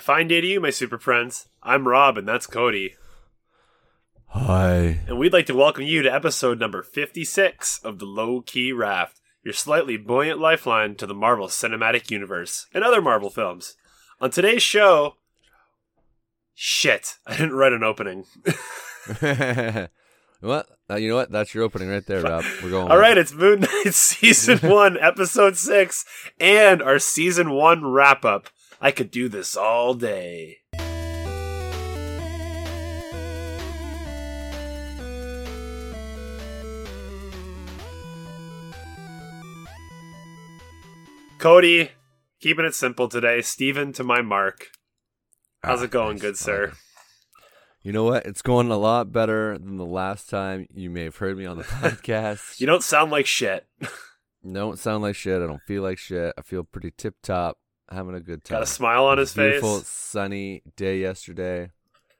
A fine day to you, my super friends. I'm Rob, and that's Cody. Hi. And we'd like to welcome you to episode number 56 of the Low Key Raft, your slightly buoyant lifeline to the Marvel Cinematic Universe and other Marvel films. On today's show. Shit, I didn't write an opening. what? Uh, you know what? That's your opening right there, Rob. We're going. All right, it's Moon Knight Season 1, Episode 6, and our Season 1 wrap up. I could do this all day. Cody, keeping it simple today. Steven to my mark. How's Ah, it going, nice. good sir? You know what? It's going a lot better than the last time you may have heard me on the podcast. You don't sound like shit. don't sound like shit. I don't feel like shit. I feel pretty tip top, having a good time. Got a smile on his face. Beautiful face. sunny day yesterday.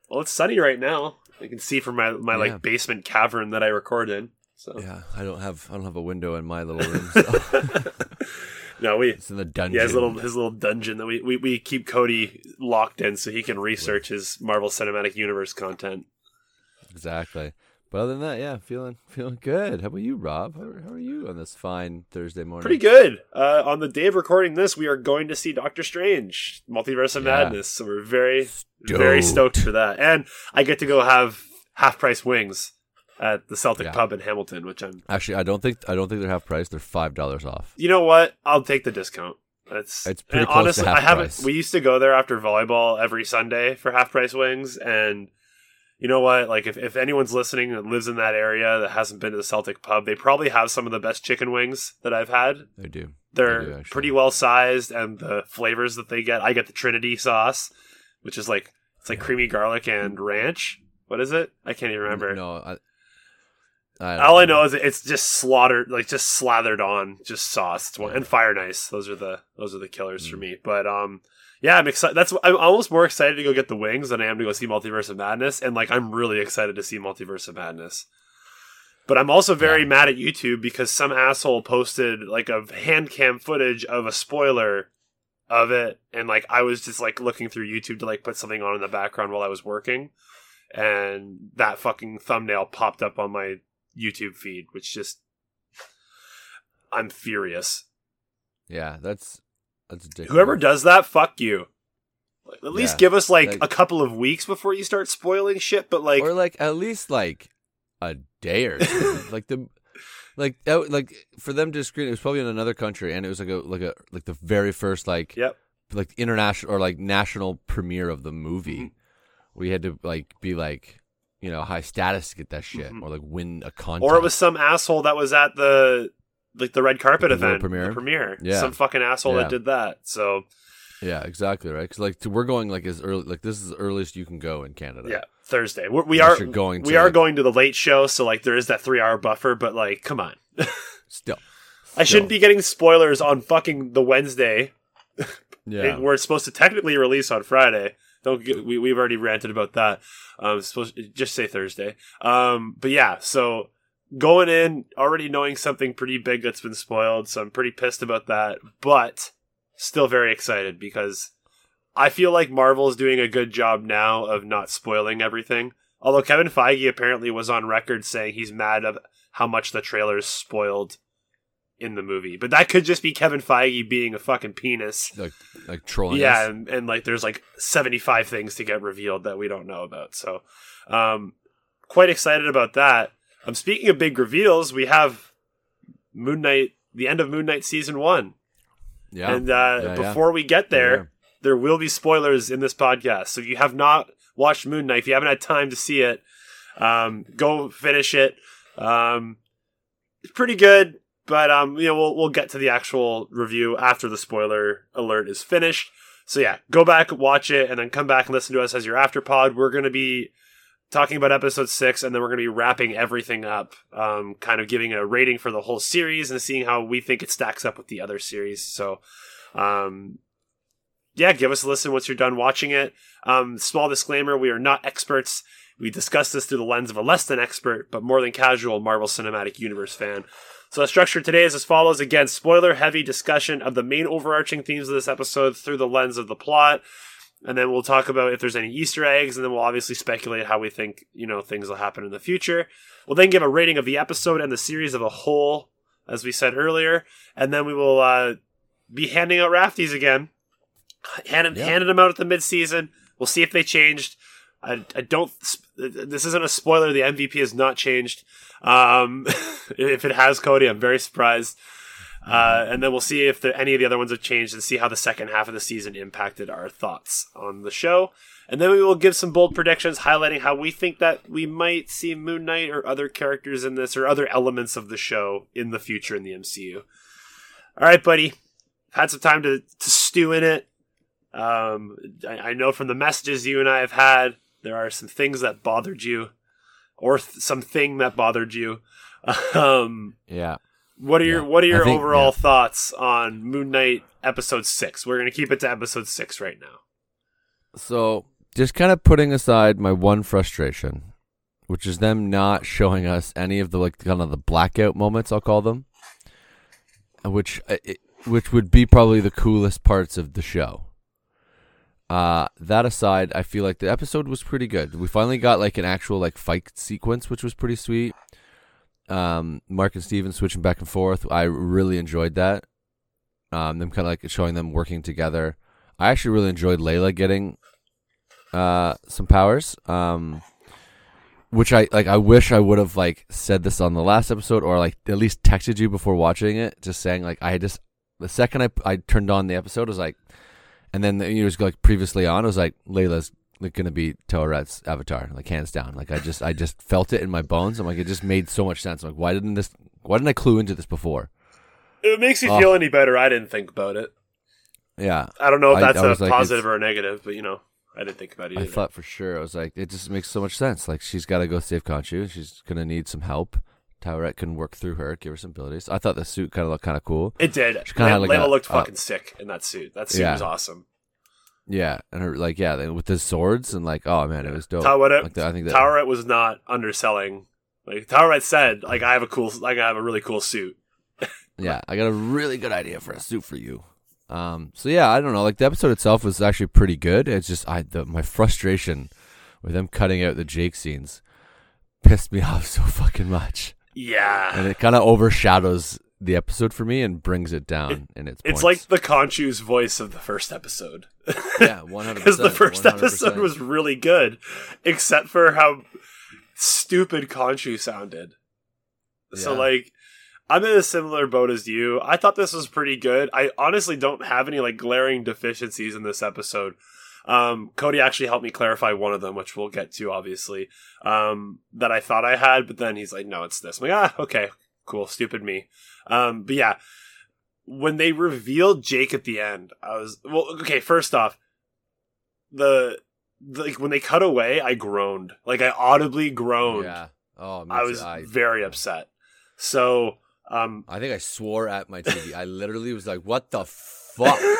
Well, it's sunny right now. I can see from my my Yeah. like basement cavern that I record in. So Yeah, I don't have I don't have a window in my little room. So no, we it's in the dungeon. yeah his little his little dungeon that we, we we keep Cody locked in so he can research his Marvel Cinematic Universe content. Exactly. But other than that, yeah, feeling feeling good. How about you, Rob? How, how are you on this fine Thursday morning? Pretty good. Uh, on the day of recording this, we are going to see Doctor Strange, Multiverse of Yeah. Madness. So we're very very stoked for that, and I get to go have half price wings at the Celtic Yeah. Pub in Hamilton, which I'm. Actually, I don't think I don't think they're half price. They're five dollars off. You know what? I'll take the discount. That's It's pretty close to honestly, half I haven't. price. We used to go there after volleyball every Sunday for half price wings, and you know what? Like, if, if anyone's listening that lives in that area that hasn't been to the Celtic Pub, they probably have some of the best chicken wings that I've had. They do. They're They do, pretty well sized, and the flavors that they get. I get the Trinity sauce, which is like it's like creamy garlic and ranch. What is it? I can't even remember. No, I. I All I know is it's just slaughtered, like just slathered on, just sauce. It's one, and fire nice. Those are the those are the killers Mm. for me. But um, yeah, I'm excited. That's I'm almost more excited to go get the wings than I am to go see Multiverse of Madness. And like, I'm really excited to see Multiverse of Madness. But I'm also very Yeah. mad at YouTube because some asshole posted like a hand cam footage of a spoiler of it, and like I was just like looking through YouTube to like put something on in the background while I was working, and that fucking thumbnail popped up on my YouTube feed, which just I'm furious. Yeah, that's that's ridiculous. Whoever does that, fuck you. Like, at least Yeah, give us like, like- a couple of weeks before you start spoiling shit. But like, or like at least like a day or two. like the like that, like for them to screen it was probably in another country and it was like a like a like the very first like yep, like international or like national premiere of the movie. Mhm. We had to like be like you know high status to get that shit Mhm. or like win a contest. or it was some asshole that was at the like the red carpet The event, premiere? the premiere. Yeah. some fucking asshole Yeah. that did that. So yeah exactly right because like to, we're going like as early like this is the earliest you can go in Canada. yeah, Thursday we're, we are going we to, are like- going to the late show. So like there is that three hour buffer. But like, come on, still. I shouldn't be getting spoilers on fucking the Wednesday Yeah. We're supposed to technically release on Friday. Don't get, we we've already ranted about that. Um, supposed just say Thursday. Um, but yeah, so going in already knowing something pretty big that's been spoiled, so I'm pretty pissed about that. But still very excited because I feel like Marvel is doing a good job now of not spoiling everything. Although Kevin Feige apparently was on record saying he's mad of how much the trailers spoiled in the movie, but that could just be Kevin Feige being a fucking penis. like like trolling. Yeah, and, and like there's like 75 things to get revealed that we don't know about. So, um, quite excited about that. Um, speaking of big reveals, we have Moon Knight, the end of Moon Knight season one, yeah. and uh, Yeah, yeah. before we get there, Yeah. there will be spoilers in this podcast. So if you have not watched Moon Knight, if you haven't had time to see it, um, go finish it. Um, it's pretty good, but um, you know we'll we'll get to the actual review after the spoiler alert is finished. So yeah, go back, watch it, and then come back and listen to us as your after pod. We're going to be talking about episode six, and then we're going to be wrapping everything up, um, kind of giving a rating for the whole series and seeing how we think it stacks up with the other series. So, um, yeah, give us a listen once you're done watching it. Um, small disclaimer: we are not experts. We discuss this through the lens of a less than expert, but more than casual Marvel Cinematic Universe fan. So the structure today is as follows. Again, spoiler heavy discussion of the main overarching themes of this episode through the lens of the plot. And then we'll talk about if there's any Easter eggs, and then we'll obviously speculate how we think you know things will happen in the future. We'll then give a rating of the episode and the series of a whole, as we said earlier, and then we will uh, be handing out rafties again, handing Yeah. them out at the mid season. We'll see if they changed. I, I don't. This isn't a spoiler. The MVP has not changed. Um, if it has, Cody, I'm very surprised. Uh, and then we'll see if any of the other ones have changed and see how the second half of the season impacted our thoughts on the show. And then we will give some bold predictions highlighting how we think that we might see Moon Knight or other characters in this or other elements of the show in the future in the MCU. All right, buddy. Had some time to, to stew in it. Um, I, I know from the messages you and I have had, there are some things that bothered you or th- something that bothered you. Um, Yeah. What are your Yeah. What are your think- overall yeah. thoughts on Moon Knight episode six? We're gonna keep it to episode six right now. So just kind of putting aside my one frustration, which is them not showing us any of the like kind of the blackout moments, I'll call them, uh, which uh, it, which would be probably the coolest parts of the show. Uh, that aside, I feel like the episode was pretty good. We finally got like an actual like fight sequence, which was pretty sweet. Um, Mark and Steven switching back and forth. I really enjoyed that. Um, them kind of like showing them working together. I actually really enjoyed Layla getting uh some powers. Um which I like I wish I would have like said this on the last episode or like at least texted you before watching it, just saying like I just the second I I turned on the episode I was like and then you know, it was like previously on, it was like Layla's gonna be Taweret's avatar, like hands down. Like I just I just felt it in my bones. I'm like it just made so much sense. I'm like why didn't this why didn't I clue into this before? If it makes you Oh. feel any better, I didn't think about it. Yeah. I don't know if that's I a was like, positive or a negative, but you know, I didn't think about it. I thought for sure. I was like, it just makes so much sense. Like she's got to go save Khonshu. She's gonna need some help. Taweret can work through her, give her some abilities. I thought the suit kind of looked kind of cool. it did. She kinda had Layla, like a- looked uh, fucking sick in that suit. That suit Yeah. was awesome. Yeah, and her like yeah, with the swords and like oh man, it was dope. Taweret, Like, I think that Taweret was not underselling. Like Taweret said, like I have a cool, like I have a really cool suit. yeah, I got a really good idea for a suit for you. Um, so yeah, I don't know. Like the episode itself was actually pretty good. It's just I the, my frustration with them cutting out the Jake scenes pissed me off so fucking much, Yeah, and it kind of overshadows the episode for me and brings it down in its. it's points. like the Khonshu's voice of the first episode. yeah, one hundred because the first episode was really good, except for how stupid Khonshu sounded. So like, I'm in a similar boat as you. I thought this was pretty good. I honestly don't have any like glaring deficiencies in this episode. Um, Cody actually helped me clarify one of them, which we'll get to obviously. Um, that I thought I had, but then he's like, "No, it's this." I'm like, ah, okay, cool, stupid me. Um, but yeah, when they revealed Jake at the end, I was well. Okay, first off, the like when they cut away, I groaned. Like I audibly groaned. Yeah. Oh, I was I, very upset. So, um, I think I swore at my TV. I literally was like, "What the fuck?"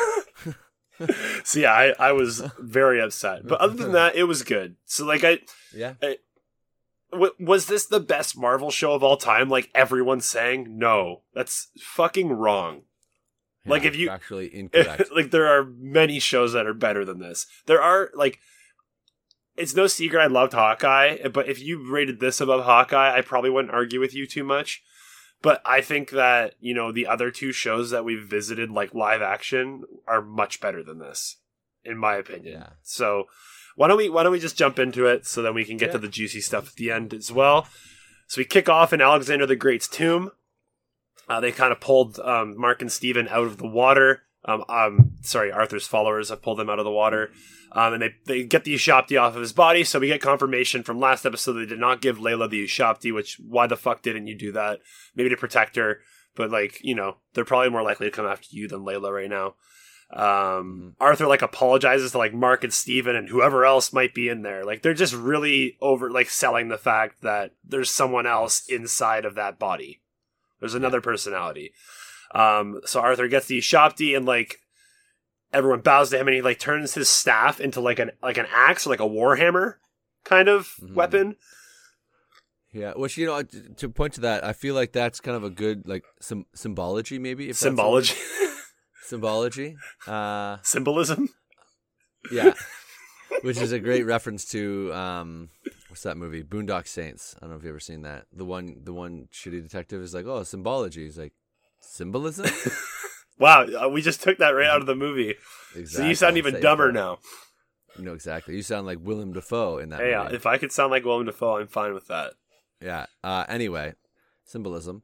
so yeah, I, I was very upset. But other than that, it was good. So like I yeah. W- was this the best Marvel show of all time? Like everyone's saying, no, that's fucking wrong. Like, if you- actually incorrect. like there are many shows that are better than this. There are like it's no secret I loved Hawkeye, but if you rated this above Hawkeye, I probably wouldn't argue with you too much. But I think that, you know, the other two shows that we've visited like live action are much better than this in my opinion. Yeah. So why don't we why don't we just jump into it so then we can get to the juicy stuff at the end as well. So we kick off in Alexander the Great's tomb. Uh, they kind of pulled um, Mark and Steven out of the water. Um, um, sorry, Arthur's followers have pulled them out of the water. Um, and they, they get the Ushabti off of his body. So we get confirmation from last episode they did not give Layla the Ushabti, which why the fuck didn't you do that? Maybe to protect her. But like, you know, they're probably more likely to come after you than Layla right now. Um, Arthur like apologizes to like Mark and Steven and whoever else might be in there. Like they're just really over like selling the fact that there's someone else inside of that body. There's another personality. Um, so Arthur gets the Ushabti and like everyone bows to him and he like turns his staff into like an like an axe or like a warhammer kind of Mhm. weapon. yeah. Which you know, to, to point to that, I feel like that's kind of a good like some symbology, maybe if Symbology, symbology. Uh, symbolism. Yeah, which is a great reference to um, what's that movie? Boondock Saints. I don't know if you have ever seen that. The one, the one shitty detective is like, oh, symbology. He's like, symbolism. Wow, uh, we just took that right out of the movie. exactly. So you sound even dumber now. No, exactly. You sound like Willem Dafoe in that Hey, uh, if I could sound like Willem Dafoe, I'm fine with that. Yeah. Uh, anyway, symbolism.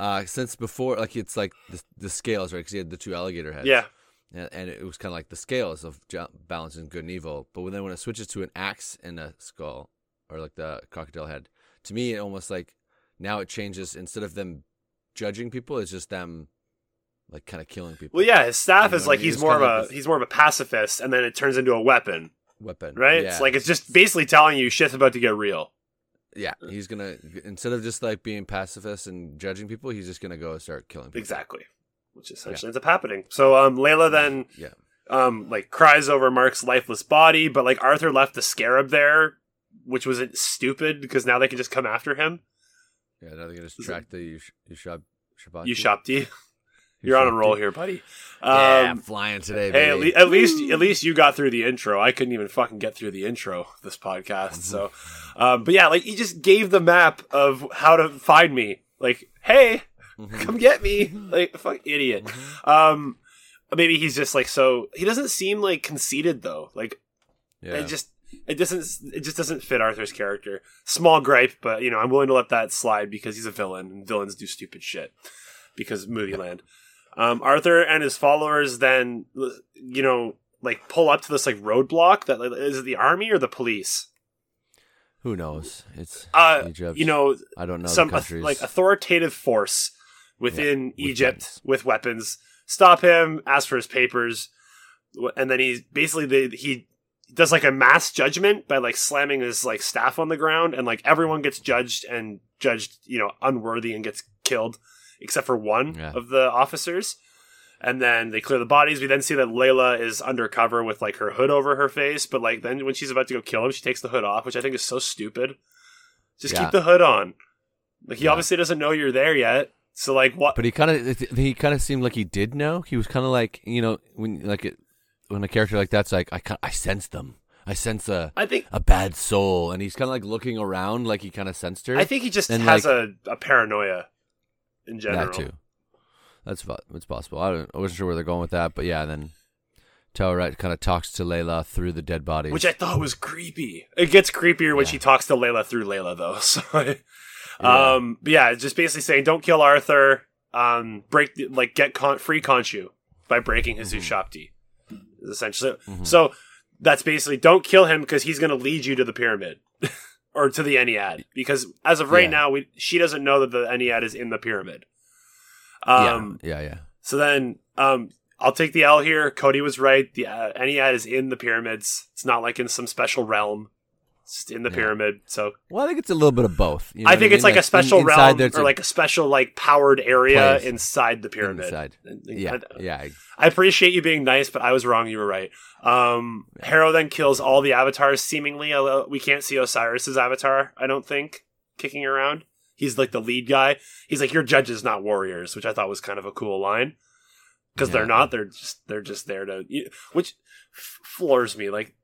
Uh, since before, like it's like the, the scales, right? Because he had the two alligator heads. Yeah, and, and it was kind of like the scales of balancing good and evil. But when then when it switches to an axe and a skull, or like the crocodile head, to me it almost like now it changes. Instead of them judging people, it's just them like kind of killing people. Well, yeah, his staff You is know like mean? he's more of a like he's more of a pacifist, and then it turns into a weapon, Weapon, right? Yeah. It's like it's just basically telling you shit's about to get real. Yeah, he's gonna instead of just like being pacifist and judging people, he's just gonna go start killing people. Exactly, which essentially ends up happening. So, um, Layla then Yeah, um like cries over Mark's lifeless body, but like Arthur left the scarab there, which wasn't stupid because now they can just come after him. yeah. Now they can just track the you Shabbat. You Shopty, you're on a roll here, buddy. Yeah, I'm Um, flying today, Hey, at, le- at least at least you got through the intro. I couldn't even fucking get through the intro of this podcast. So, um, but yeah, like he just gave the map of how to find me. Like, hey, Mhm. come get me. Like, fuck idiot. Um, maybe he's just like so. He doesn't seem like conceited though. Like, yeah. it just it doesn't it just doesn't fit Arthur's character. Small gripe, but you know I'm willing to let that slide because he's a villain and villains do stupid shit because movie land. Um, Arthur and his followers then you know like pull up to this like roadblock that like, is it the army or the police? Who knows? It's Uh, Egypt. you know I don't know some the auth- countries. like authoritative force within with Egypt weapons. with weapons stop him, ask for his papers, and then he basically the, he does like a mass judgment by like slamming his like staff on the ground, and like everyone gets judged and judged you know unworthy and gets killed except for one Yeah. of the officers. And then they clear the bodies. We then see that Layla is undercover with like her hood over her face, but like then when she's about to go kill him, she takes the hood off, which I think is so stupid. Just Yeah. keep the hood on. Like he Yeah. obviously doesn't know you're there yet. So like what? but he kind of he kind of seemed like he did know. He was kind of like you know when like it, when a character like that's like I I sense them. I sense a I think a bad soul, and he's kind of like looking around like he kind of sensed her. I think he just And, has like- a, a paranoia in general. that too. That's it's possible. I, don't, I wasn't sure where they're going with that, but yeah. Then Taweret kind of talks to Layla through the dead bodies. Which I thought was creepy. It gets creepier when Yeah. she talks to Layla through Layla though. So Yeah. um but yeah, just basically saying don't kill Arthur, um break the, like get con- free Khonshu by breaking his Mhm. Ushabti. Essentially Mhm. so that's basically don't kill him because he's going to lead you to the pyramid or to the Ennead because as of right Yeah. now we she doesn't know that the Ennead is in the pyramid. Yeah, Um yeah, yeah. so then um I'll take the L here. Cody was right. The uh, Ennead is in the pyramids. It's not like in some special realm. It's in the Yeah. pyramid. So Well, I think it's a little bit of both. You know I think mean? it's like, a special inside realm or a like a special like powered area Place. inside the pyramid. inside. Yeah, I, yeah. I appreciate you being nice, but I was wrong. You were right. Um, Harrow then kills all the avatars. Seemingly, we can't see Osiris's avatar. I don't think kicking around. He's like the lead guy. He's like, "You're judges, not warriors," which I thought was kind of a cool line because Yeah. they're not. They're just they're just there to, which f- floors me. Like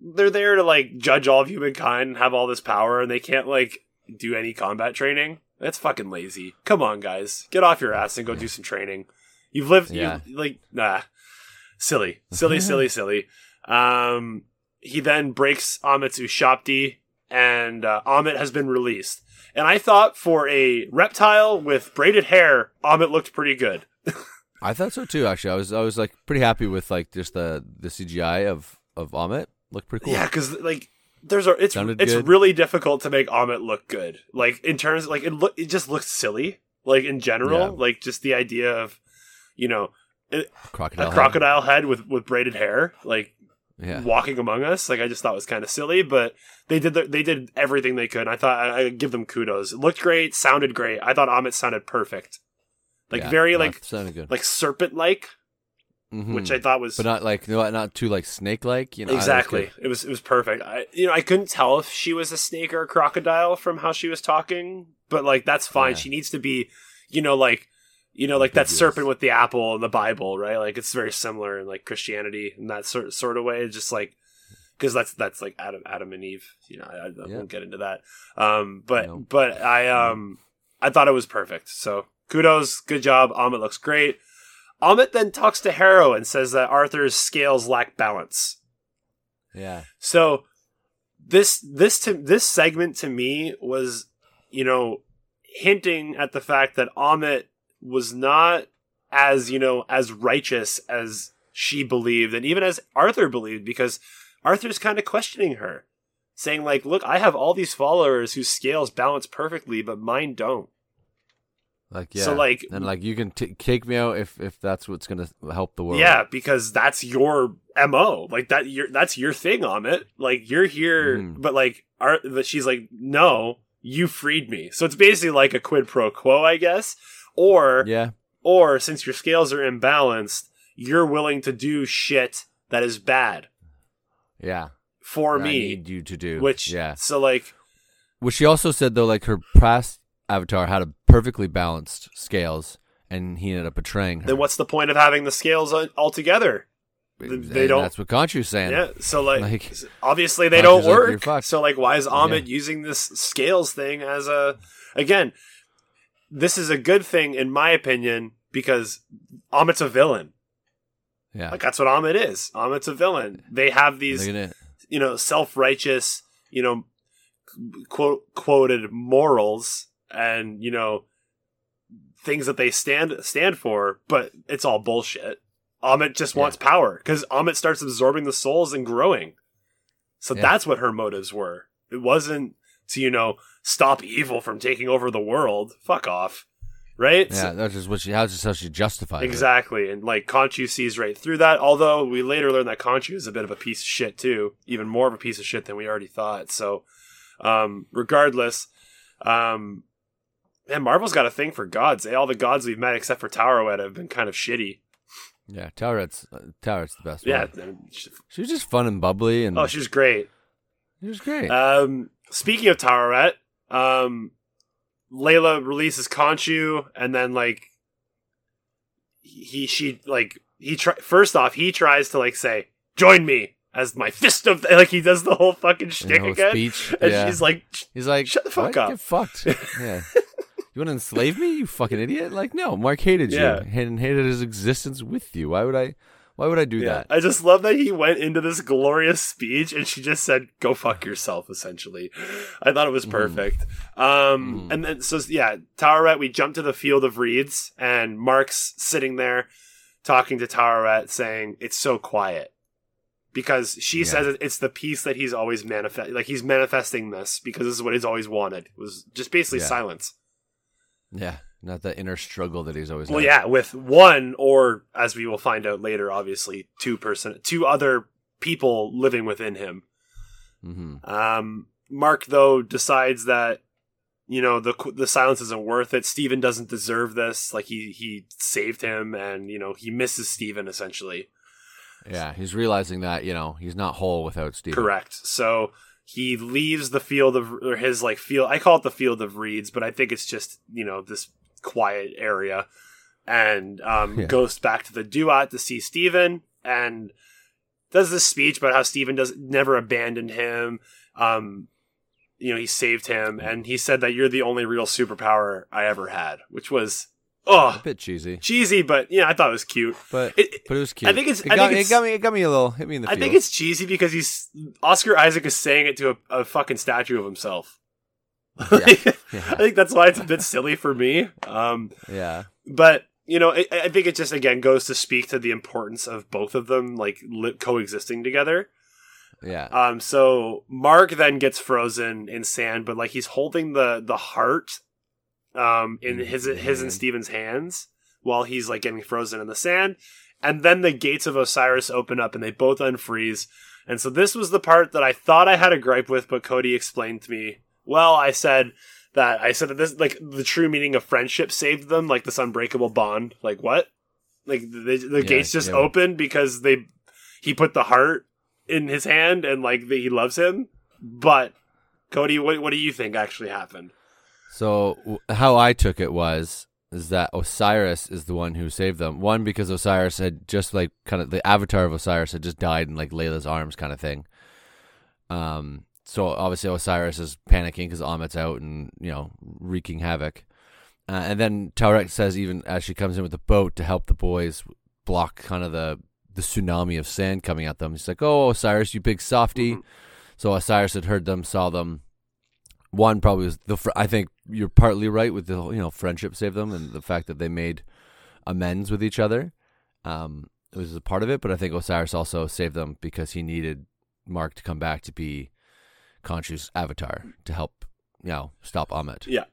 they're there to like judge all of humankind and have all this power, and they can't like do any combat training. That's fucking lazy. Come on, guys, get off your ass and go do some training. You've lived, Yeah. you like nah, silly, silly, silly, silly. Um, he then breaks Amit's Ushabti, and uh, Amit has been released. And I thought for a reptile with braided hair, Amit looked pretty good. I thought so too. Actually, I was I was like pretty happy with like just the the CGI of of Amit. Looked pretty cool. Yeah, because like there's a it's Sounded it's good. really difficult to make Amit look good. Like in terms like it look it just looks silly. Like in general, Yeah. like just the idea of you know crocodile. a head. crocodile head with with braided hair, like Yeah. walking among us. Like I just thought was kind of silly, but they did the, they did everything they could. I thought I, I give them kudos. It looked great, sounded great. I thought Amit sounded perfect, like Yeah, very like like serpent like, Mhm. which I thought was but not like no, not too like snake like. You know, that was exactly. It was it was perfect. I you know I couldn't tell if she was a snake or a crocodile from how she was talking, but like that's fine. Yeah. She needs to be, you know, like You know, like that serpent with the apple in the Bible, right? Like it's very similar in like Christianity in that sort sort of way. It's just like because that's that's like Adam Adam and Eve. You know, I, I Yeah. won't get into that. Um, but No. but I um I thought it was perfect. So kudos, good job. Amit looks great. Amit then talks to Harrow and says that Arthur's scales lack balance. Yeah. So this this to this segment to me was, you know, hinting at the fact that Amit was not as, you know, as righteous as she believed and even as Arthur believed because Arthur's kind of questioning her, saying like, "Look, I have all these followers whose scales balance perfectly, but mine don't." Like yeah. So, like- and like you can t- take me out if if that's what's gonna help the world. Yeah, because that's your mo. Like that, your that's your thing, Amit. Like you're here, Mhm. but like, are but she's like, no, you freed me. So it's basically like a quid pro quo, I guess. Or Yeah. or since your scales are imbalanced, you're willing to do shit that is bad Yeah. for that I me. need you to do. Which yeah. so like Which she also said though, like her past avatar had a perfectly balanced scales, and he ended up betraying her. then what's the point of having the scales all- altogether? They- And they don't- That's what Khonshu's saying. Yeah, so like, Like- obviously they Like, don't he's like, work. so like, why is Amit Yeah. using this scales thing as a again? This is a good thing in my opinion because Amit's a villain. Yeah. Like that's what Amit is. Amit's a villain. They have these you know self righteous you know quote quoted morals and you know things that they stand stand for, but it's all bullshit. Amit just Yeah. wants power because Amit starts absorbing the souls and growing. So Yeah. that's what her motives were. It wasn't to you know stop evil from taking over the world. Fuck off, right? Yeah, that's just what she. That's just how she justified it. Exactly, and like Khonshu sees right through that. Although we later learn that Khonshu is a bit of a piece of shit too, even more of a piece of shit than we already thought. So, um, regardless, um, man, Marvel's got a thing for gods. All the gods we've met except for Taweret have been kind of shitty. Yeah, Taweret's uh, the best. Yeah. one. she- she was just fun and bubbly, and Oh, she's great. she was great. Um, speaking of Taweret, um, Layla releases Khonshu, and then like he she like he try first off he tries to like say join me as my fist of like he does the whole fucking shtick again, speech. and yeah. she's like He's like, "Shut the fuck "What? up." Get fucked. yeah. You want to enslave me, you fucking idiot? Like, no. Mark hated Yeah. you and hated his existence with you. Why would I? Why would I do Yeah, that? I just love that he went into this glorious speech and she just said, "Go fuck yourself." Essentially, I thought it was perfect. Um, Mm. and then so yeah, Taweret. We jump to the field of reeds, and Mark's sitting there talking to Taweret, saying, "It's so quiet." Because she Yeah. says it's the peace that he's always manifest, like he's manifesting this because this is what he's always wanted. It Was just basically Yeah. silence. Yeah, not the inner struggle that he's always. Well, had. yeah, with one or as we will find out later, obviously two person, two other people living within him. hmm Um, Mark though decides that you know the the silence isn't worth it. Steven doesn't deserve this. Like he he saved him, and you know he misses Steven essentially. Yeah, he's realizing that you know he's not whole without Steve. Correct. So he leaves the field of or his like field. I call it the field of reeds, but I think it's just you know this quiet area, and um, Yeah. goes back to the duat to see Steven and does this speech about how Steven does never abandoned him. Um, you know, he saved him, and he said that you're the only real superpower I ever had, which was A oh bit cheesy, cheesy, but yeah, I thought it was cute. but It, but it was cute. I think it's- It I got, think it it's- got me. It got me a little. Hit me in the. Face. I think it's cheesy because he's Oscar Isaac is saying it to a, a fucking statue of himself. Yeah. I think that's why it's a bit silly for me. Um, yeah. but you know, I, I think it just again goes to speak to the importance of both of them like li- coexisting together. Yeah. Um, so Mark then gets frozen in sand, but like he's holding the the heart, um, in In his his and. Steven's hands while he's like getting frozen in the sand, and then the gates of Osiris open up and they both unfreeze. And so this was the part that I thought I had a gripe with, but Cody explained to me. Well, I said that I said that this like the true meaning of friendship saved them, like this unbreakable bond. Like what? Like the, the Yeah, gates just yeah. opened because they he put the heart in his hand and like that he loves him. But Cody, what what do you think actually happened? So w- how I took it was is that Osiris is the one who saved them. One because Osiris had just like kind of the avatar of Osiris had just died in like Layla's arms, kind of thing. Um, so obviously Osiris is panicking because Amit's out and you know wreaking havoc. Uh, and then Taweret says even as she comes in with the boat to help the boys block kind of the the tsunami of sand coming at them. He's like, "Oh, Osiris, you big softy." Mhm. So Osiris had heard them, saw them. One probably was the. fr- I think you're partly right with the you know friendship saved them and the fact that they made amends with each other. Um, it was a part of it, but I think Osiris also saved them because he needed Mark to come back to be Khonshu's avatar to help you know stop Amit. Yeah.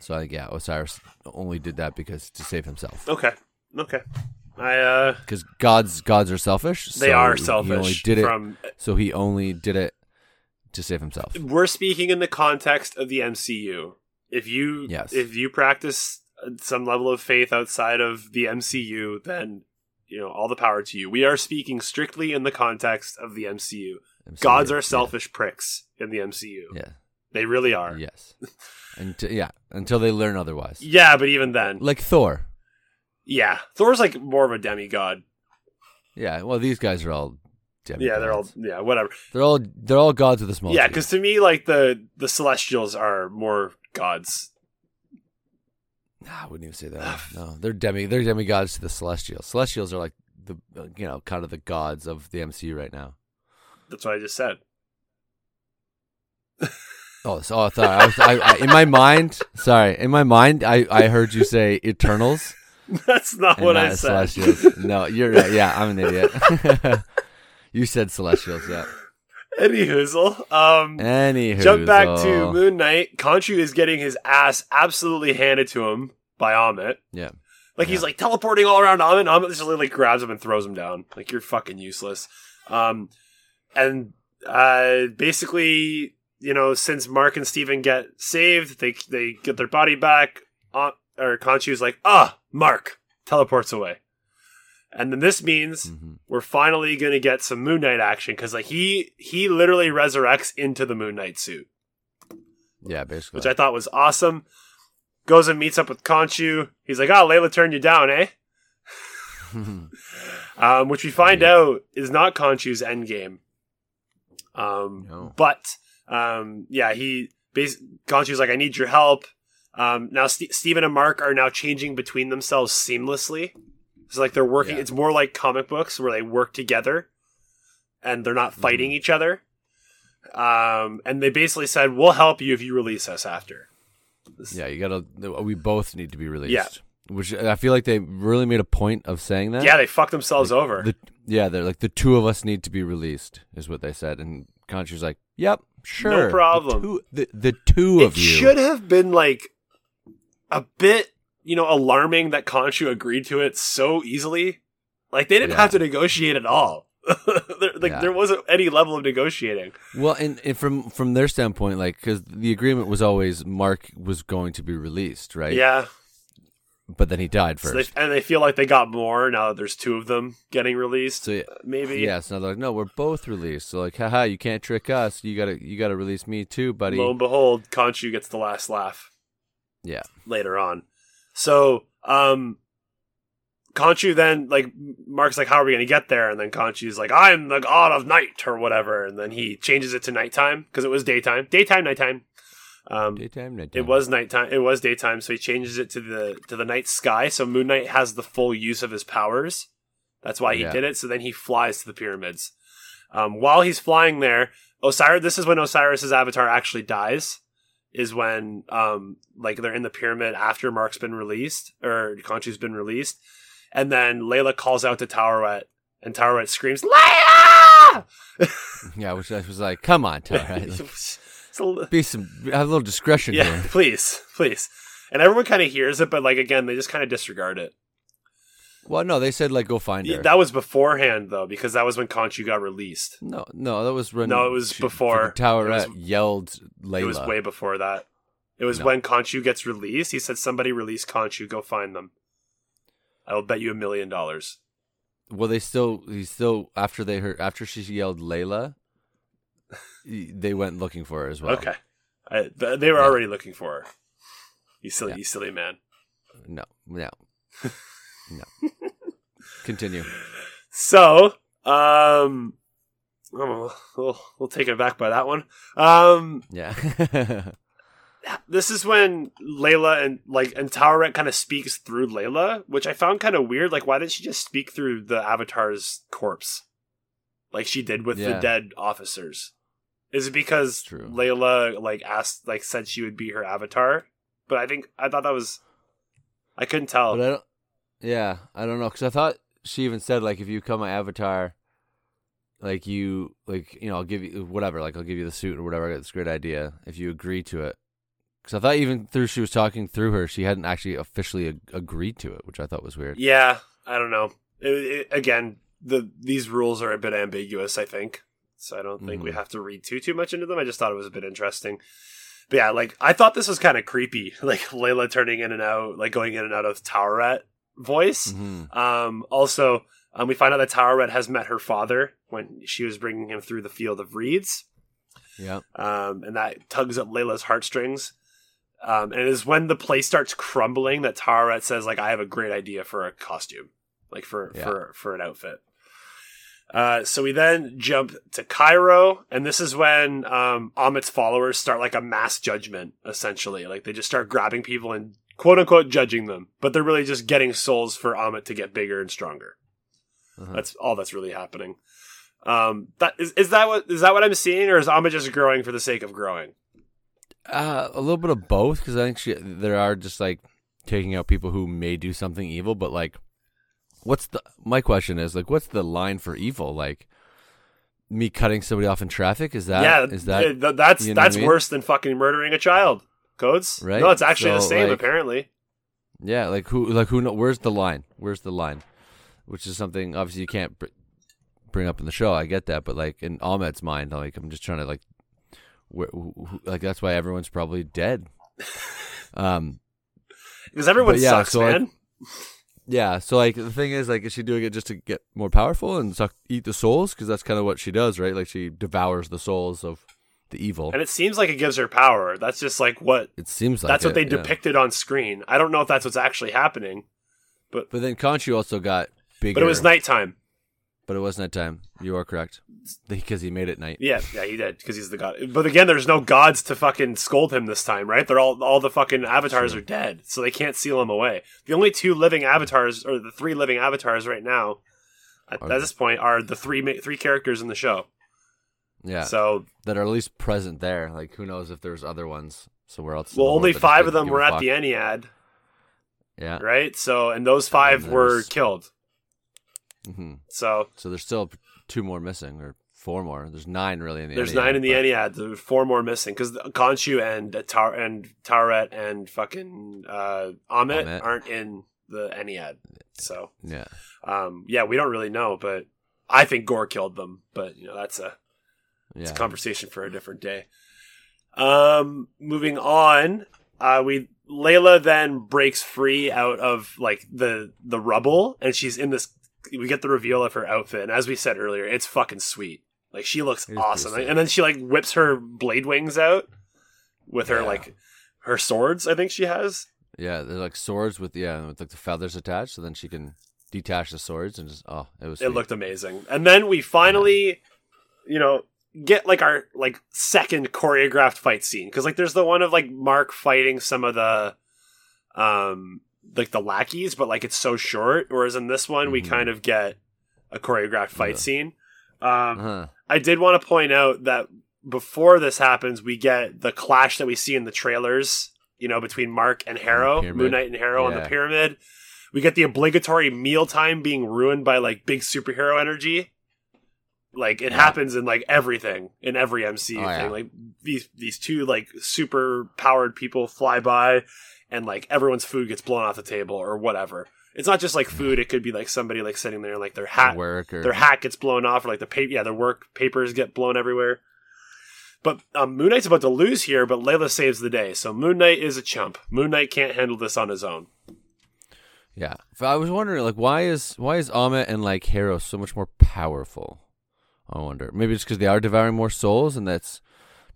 So I think yeah, Osiris only did that because to save himself. Okay. Okay. I uh Because gods gods are selfish. they so are He selfish only did it, from so he only did it to save himself. we're speaking in the context of the MCU. If you Yes. if you practice some level of faith outside of the MCU, then you know all the power to you. We are speaking strictly in the context of the MCU. Gods are selfish pricks in the MCU. Yeah. They really are. Yes. Until yeah, until they learn otherwise. Yeah, but even then, Like Thor. yeah, Thor's like more of a demigod. Yeah. Well, these guys are all. Yeah, they're all yeah, whatever. They're all they're all gods of a small. yeah, because to me, like the the Celestials are more gods. Nah, I wouldn't even say that. No, they're demi. They're demigods to the Celestials. Celestials are like the uh, you know kind of the gods of the MCU right now. That's what I just said. Oh, so I thought I was I, I, in my mind. Sorry, in my mind, I I heard you say Eternals. That's not what not I said. Celestials. No, you're right. Yeah, I'm an idiot. you said Celestials. Yeah. Any hoozle. Um, Anywho, jump back to Moon Knight. Khonshu is getting his ass absolutely handed to him by Amit. Yeah. Like he's like teleporting all around Amit. and Amit just literally grabs him and throws him down. Like you're fucking useless. Um, and uh, basically, you know, since Mark and Steven get saved, they they get their body back. Uh, or Khonshu's like, ah, Mark teleports away, and then this means Mhm. we're finally gonna get some Moon Knight action because like he he literally resurrects into the Moon Knight suit Yeah, basically. which I thought was awesome. Goes and meets up with Khonshu. He's like, "Oh, Layla turned you down, eh?" Um, which we find Yeah. out is not Khonshu's endgame. Um, No. but um, yeah, he bas- Khonshu's like, "I need your help." Um, now St- Steven and Mark are now changing between themselves seamlessly. It's like they're working. Yeah. It's more like comic books where they work together, and they're not fighting Mm-hmm. each other. Um, and they basically said, "We'll help you if you release us after." yeah, you gotta. We both need to be released. Yeah. Which I feel like they really made a point of saying that. Yeah, they fucked themselves over. The, yeah, they're like the two of us need to be released, is what they said, and Khonshu's like, "Yep, sure, no problem." The two, the, the two it of you. should have been like a bit, you know, alarming that Khonshu agreed to it so easily. Like they didn't Yeah. have to negotiate at all. there, like Yeah. there wasn't any level of negotiating. Well, and, and from from their standpoint, like because the agreement was always Mark was going to be released, right? Yeah, But then he died so first. they, and they feel like they got more now that there's two of them getting released. So, yeah, uh, Maybe. yeah, so they're like, no, we're both released. So like, haha, you can't trick us. You gotta you gotta release me too, buddy. Lo and behold, Khonshu gets the last laugh. Yeah. later on. So, um, Khonshu then like Mark's like, "How are we to get there?" And then Khonshu's like, "I'm the god of night" or whatever. And then he changes it to nighttime because it was daytime, daytime, nighttime. Um, Daytime, nighttime. it was nighttime. It was daytime, so he changes it to the to the night sky. So Moon Knight has the full use of his powers. That's why he Yeah. did it. So then he flies to the pyramids. Um, while he's flying there, Osiris. This is when Osiris's avatar actually dies. Is when um like they're in the pyramid after Mark's been released or Khonshu's been released, and then Layla calls out to Taweret, and Taweret screams, "Layla!" Yeah, which I was like, come on, right? Like, It's a be some have a little discretion yeah, here. please, please. And everyone kind of hears it, but like again, they just kind of disregard it. Well, no, they said like go find her. That was beforehand though, because that was when Khonshu got released. no, no, that was when No, it was before. Tower It was- yelled Layla. It was way before that. It was No. when Khonshu gets released. He said, "Somebody release Khonshu. Go find them. I will bet you a million dollars." Well, they still he still after they heard after she yelled Layla, they went looking for her as well. Okay, I, they were Yeah. already looking for her. You silly, Yeah. you silly man. No, no, no. Continue. So, um, oh, we'll, we'll take it back by that one. Um, Yeah. this is when Layla and like and Taweret kind of speaks through Layla, which I found kind of weird. Like, why didn't she just speak through the Avatar's corpse, like she did with the dead officers? Is it because True. Layla like asked, like said she would be her Avatar? But I think I thought that was, I couldn't tell. But I don't. Yeah, I don't know because I thought she even said like if you become my avatar, like you like you know I'll give you whatever like I'll give you the suit or whatever. I got this great idea if you agree to it. Because I thought even through she was talking through her, she hadn't actually officially ag- agreed to it, which I thought was weird. Yeah, I don't know. It, it, again, the these rules are a bit ambiguous. I think so. I don't think we Mhm. have to read too too much into them. I just thought it was a bit interesting. But yeah, like I thought this was kind of creepy, like Layla turning in and out, like going in and out of Taweret voice. hmm Um, also, um, we find out that Taweret has met her father when she was bringing him through the field of reeds Yeah. um, and that tugs at Layla's heartstrings. Um, and it is when the place starts crumbling that Taweret says, "Like I have a great idea for a costume, like for Yeah. for for an outfit." Uh, so we then jump to Cairo, and this is when um, Amit's followers start like a mass judgment, essentially. Like they just start grabbing people and quote unquote judging them, but they're really just getting souls for Amit to get bigger and stronger. Uh-huh. That's all that's really happening. Um, that is, is that what is that what I'm seeing, or is Amit just growing for the sake of growing? Uh, a little bit of both because I think she, there are just like taking out people who may do something evil, but like, what's the my question is like, what's the line for evil? Like, me cutting somebody off in traffic is that yeah, is that th- th- that's you know what that's I mean? worse than fucking murdering a child. Codes, Right? No, it's actually the same. like- apparently, yeah like who like who know where's the line? Where's the line? Which is something obviously you can't br- bring up in the show. I get that, but like in Amit's mind, like I'm just trying to like, wh- wh- wh- like that's why everyone's probably dead. um, because everyone yeah, sucks, so, like, man. Yeah, so like the thing is, like, is she doing it just to get more powerful and suck, eat the souls? Because that's kind of what she does, right? Like, she devours the souls of the evil. and it seems like it gives her power. That's just like what it seems like that's what they yeah. depicted on screen. I don't know if that's what's actually happening, But but then Conchu also got bigger. but it was nighttime. But it was nighttime. You are correct because he made it night. Yeah, yeah, he did because he's the god. But again, there's no gods to fucking scold him this time, right? They're all all the fucking avatars True. are dead, so they can't seal him away. The only two living avatars, or the three living avatars right now, at, at this point, are the three three characters in the show. Yeah, So, that are at least present there. Like, who knows if there's other ones somewhere else? well, only five of them were at the Ennead, Yeah. right? So, and those five there were killed. hmm So So there's still two more missing, or four more. There's nine really in the. there's Ennead, nine in the but- Ennead. There's four more missing because Khonshu and Tar and Taweret and fucking uh, Amit, Amit. aren't in the Ennead. So. Yeah. Um, yeah, we don't really know, but I think Gorr killed them. But you know, that's a it's Yeah. a conversation for a different day. Um, moving on, uh, we Layla then breaks free out of like the the rubble, and she's in this. We get the reveal of her outfit, and as we said earlier, it's fucking sweet. Like she looks It is awesome, and then she like whips her blade wings out with her Yeah. like her swords. I think she has. Yeah, they're like swords with yeah, with like the feathers attached, so then she can detach the swords and just oh, it was. It looked amazing. And then we finally, you know, get like our like second choreographed fight scene because like there's the one of like Mark fighting some of the, um, like the lackeys, but like it's so short. Whereas in this one, we Mhm. kind of get a choreographed fight Yeah. scene. Um, Uh-huh. I did want to point out that before this happens, we get the clash that we see in the trailers, you know, between Mark and Harrow. Moon Knight and Harrow on the pyramid. We get the obligatory mealtime being ruined by like big superhero energy. Like it Yeah. happens in like everything in every MCU Oh, thing. yeah. Like these these two like super powered people fly by and like everyone's food gets blown off the table or whatever. It's not just like food, it could be like somebody like sitting there like their hat work or their hat gets blown off, or like the paper, yeah, their work papers get blown everywhere. But um, Moon Knight's about to lose here, but Layla saves the day. So Moon Knight is a chump. Moon Knight can't handle this on his own. yeah. I was wondering, like, why is why is Amit and like Harrow so much more powerful? I wonder. Maybe it's because they are devouring more souls, and that's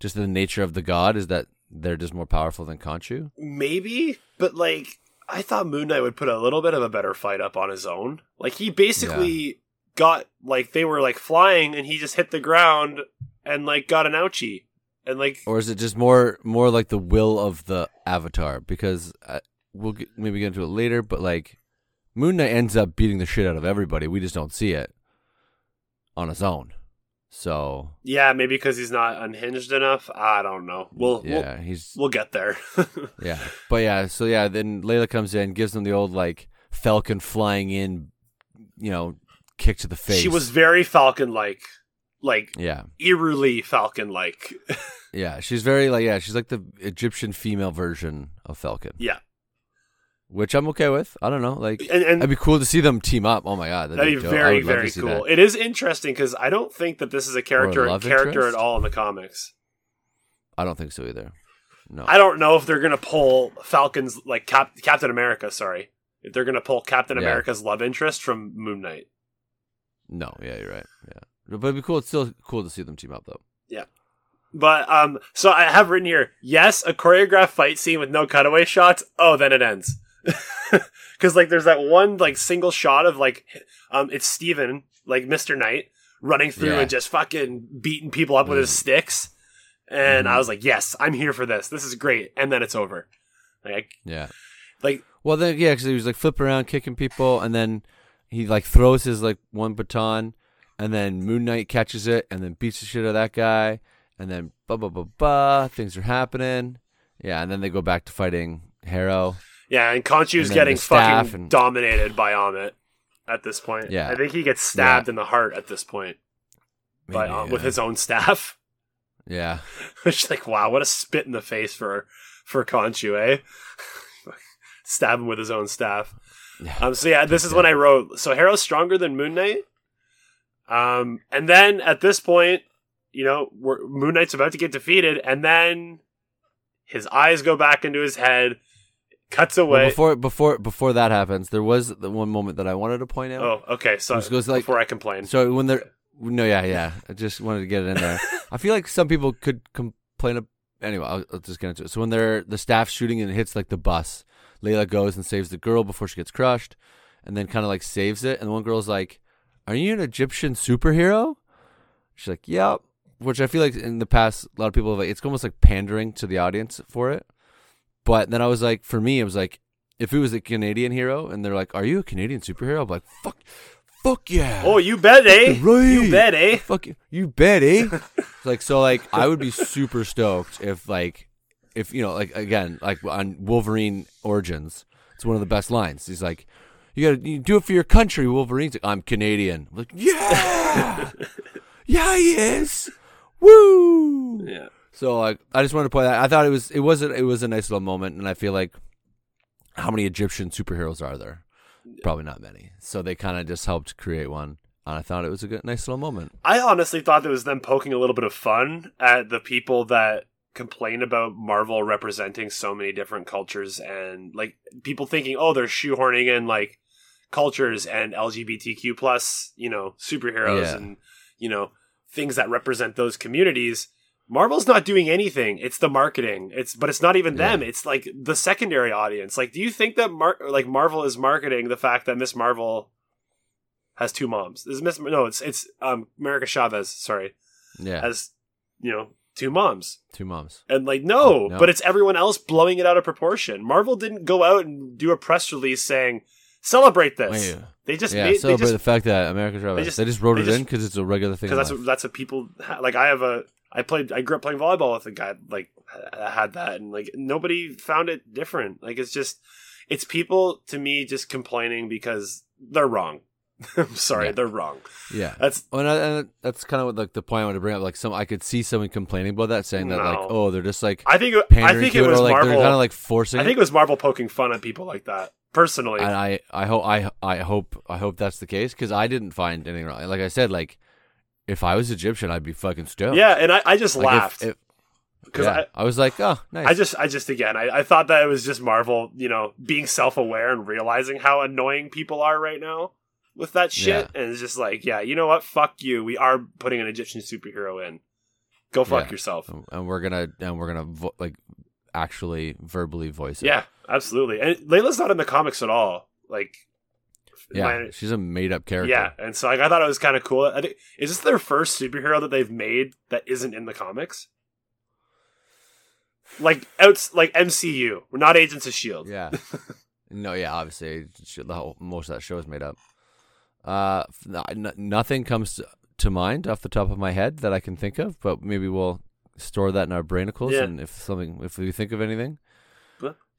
just the nature of the god is that they're just more powerful than Khonshu. Maybe, but like I thought Moon Knight would put a little bit of a better fight up on his own. Like he basically got like they were like flying and he just hit the ground and like got an ouchie. And like Or is it just more more like the will of the avatar? Because uh, we'll get, maybe get into it later, but like Moon Knight ends up beating the shit out of everybody. We just don't see it on his own. So yeah, maybe because he's not unhinged enough. I don't know. We'll yeah, we'll, he's we'll get there. yeah, but yeah, so yeah, then Layla comes in, gives them the old like Falcon flying in, you know, kick to the face. she was very Falcon like, like yeah, eerily Falcon like. yeah. She's very like yeah, she's like the Egyptian female version of Falcon. yeah, which I'm okay with. I don't know, like and, and it'd be cool to see them team up. Oh my god, That'd be very love to very see cool. that. It is interesting because I don't think that this is a character character interest? at all in the comics. I don't think so either. No, I don't know if they're gonna pull Falcon's like Cap- Captain America. Sorry, if they're gonna pull Captain Yeah. America's love interest from Moon Knight. no, yeah, you're right. Yeah, but it'd be cool. It's still cool to see them team up though. Yeah. But um, so I have written here, yes, a choreographed fight scene with no cutaway shots. Oh, then it ends. Because like, there's that one like single shot of like, um, it's Steven, like Mister Knight, running through Yeah. and just fucking beating people up with his Mm. sticks. And Mhm. I was like, yes, I'm here for this. This is great. And then it's over. Like, Yeah. like Well, then yeah, because he was like flipping around, kicking people, and then he like throws his like one baton, and then Moon Knight catches it, and then beats the shit out of that guy, and then ba ba ba ba, things are happening. Yeah, and then they go back to fighting Harrow. Yeah, and Khonshu's getting fucking and- dominated by Amit at this point. Yeah. I think he gets stabbed in the heart at this point by Maybe, um, with his own staff. yeah. It's like, wow, what a spit in the face for for Khonshu, eh? Stab him with his own staff. Yeah. Um, so yeah, this is when I wrote. So Harrow's stronger than Moon Knight. Um, and then at this point, you know, we're, Moon Knight's about to get defeated, and then his eyes go back into his head, cuts Well, away. before before before that happens, there was the one moment that I wanted to point out. oh, okay. So Which goes like- before I complain, So when they're no, yeah, yeah, I just wanted to get it in there. I feel like some people could complain. Of, anyway, I'll, I'll just get into it. So when they're the staff shooting and it hits like the bus, Layla goes and saves the girl before she gets crushed, and then kind of like saves it. And one girl's like, "Are you an Egyptian superhero?" She's like, "Yep." Which I feel like in the past, a lot of people have like it's almost like pandering to the audience for it. But then I was like, for me, it was like, if it was a Canadian hero and they're like, "Are you a Canadian superhero?" I'm like, "Fuck, fuck yeah!" oh, you bet, eh? Right. You bet, eh? fuck you, you bet, eh? like so, like I would be super stoked if, like, if you know, like again, like on Wolverine Origins, it's one of the best lines. He's like, "You got to you do it for your country." Wolverine's like, "I'm Canadian." I'm like, yeah, yeah, he is. Woo! Yeah. So like, I just wanted to point out. I thought it was it was a, it was a nice little moment, and I feel like how many Egyptian superheroes are there? Probably not many. So they kind of just helped create one, and I thought it was a good, nice little moment. I honestly thought it was them poking a little bit of fun at the people that complain about Marvel representing so many different cultures and like people thinking, oh, they're shoehorning in like cultures and LGBTQ plus, you know, superheroes Yeah. and you know things that represent those communities. Marvel's not doing anything. It's the marketing. It's but it's not even them. It's like the secondary audience. Like, do you think that Mar- like Marvel is marketing the fact that Miss Marvel has two moms? Is Miss no? It's it's um America Chavez. Sorry, Yeah, has you know two moms two moms. and like no, No. but it's everyone else blowing it out of proportion. Marvel didn't go out and do a press release saying celebrate this. Wait, They just yeah, made they celebrate just the fact that America's Chavez. They just- just, wrote they it just- in because it's a regular thing. because that's what, that's what people ha- like. I have a I played I grew up playing volleyball with a guy like had that and like nobody found it different. Like it's just it's people to me just complaining because they're wrong. I'm sorry, Yeah. they're wrong. yeah. That's Well, and, I, and that's kind of what like the point I want to bring up. Like some, I could see someone complaining about that, saying that like, oh, they're just like I think I pandering think it it, was or like Marvel. they're kind of like forcing. I think it. it was Marvel poking fun at people like that. Personally, and I, I hope, I, I hope, I hope that's the case because I didn't find anything wrong. Like I said, like if I was Egyptian, I'd be fucking stoked. yeah, and I, I just Like, laughed if- because yeah, I, I, was like, oh, nice. I just, I just again, I, I thought that it was just Marvel, you know, being self-aware and realizing how annoying people are right now with that shit, and it's just like, yeah, you know what? Fuck you. We are putting an Egyptian superhero in. Go fuck Yeah. yourself. and we're gonna and we're gonna vo- like actually verbally voice it. Yeah, absolutely. And Layla's not in the comics at all. Like, yeah, she's a made up character. yeah. And so like, I thought it was kind of cool. I think, is this their first superhero that they've made that isn't in the comics? Like outs like MCU. We're not Agents of Shield. Yeah. no, yeah, obviously the whole, most of that show is made up. Uh, n- nothing comes to, mind off the top of my head that I can think of, but maybe we'll store that in our brainicles, Yeah. and if something, if we think of anything,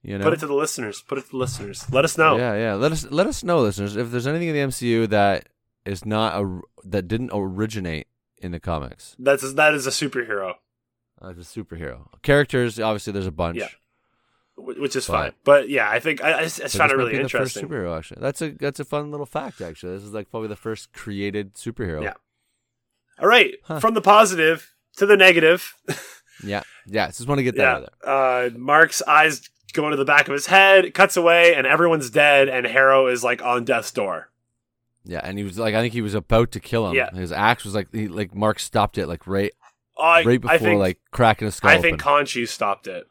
you know, Put it to the listeners. Put it to the listeners. Let us know. yeah, yeah. Let us let us know, listeners, if there's anything in the MCU that is not a that didn't originate in the comics That's that is a superhero, as a superhero. Characters, obviously, there's a bunch. Yeah. which is But- fine. But yeah, I think I, I just I found it really be the interesting. First superhero, actually. That's a that's a fun little fact. Actually, this is like probably the first created superhero. Yeah. All right, Huh. from the positive to the negative. yeah, yeah. Just want to get that out yeah, of uh, Mark's eyes go into the back of his head, cuts away, and everyone's dead, and Harrow is like on death's door. Yeah, and he was like, I think he was about to kill him. Yeah. his axe was like, he, like Mark stopped it, like right, I, right before I think, like cracking his skull. I think open. Khonshu stopped it.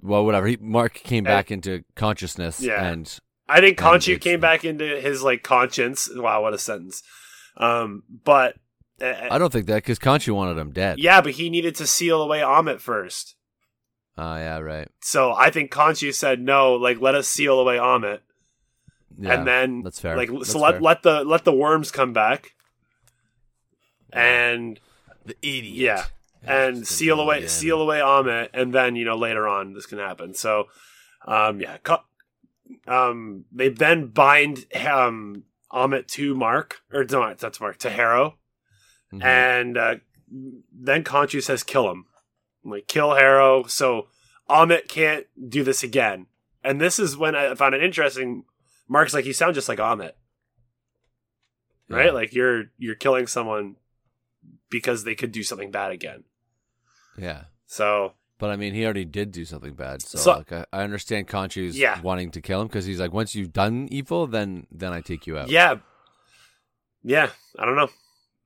well, whatever. He Mark came And- back into consciousness, Yeah. and I think And Khonshu came back into his like conscience. Wow, what a sentence. Um, but uh, I don't think that because Khonshu wanted him dead. yeah, but he needed to seal away Amit first. Oh yeah, right. So I think Khonshu said no, like let us seal away Amit, Yeah, and then that's fair. Like That's so, let fair. let the let the worms come back, and the idiot. yeah, and seal away seal away Amit, and then you know later on this can happen. So, um, yeah, co- um, they then bind um Amit to Mark or no, that's Mark to Harrow, Mhm. and uh, then Khonshu says kill him, like kill Harrow, so Amit can't do this again. And this is when I found it interesting. Mark's like, you sound just like Amit, right? Yeah. Like you're you're killing someone because they could do something bad again. yeah. So But I mean, he already did do something bad, so, So- like, I, I understand Khonshu's Yeah. wanting to kill him because he's like, once you've done evil, then then I take you out. yeah, yeah, I don't know.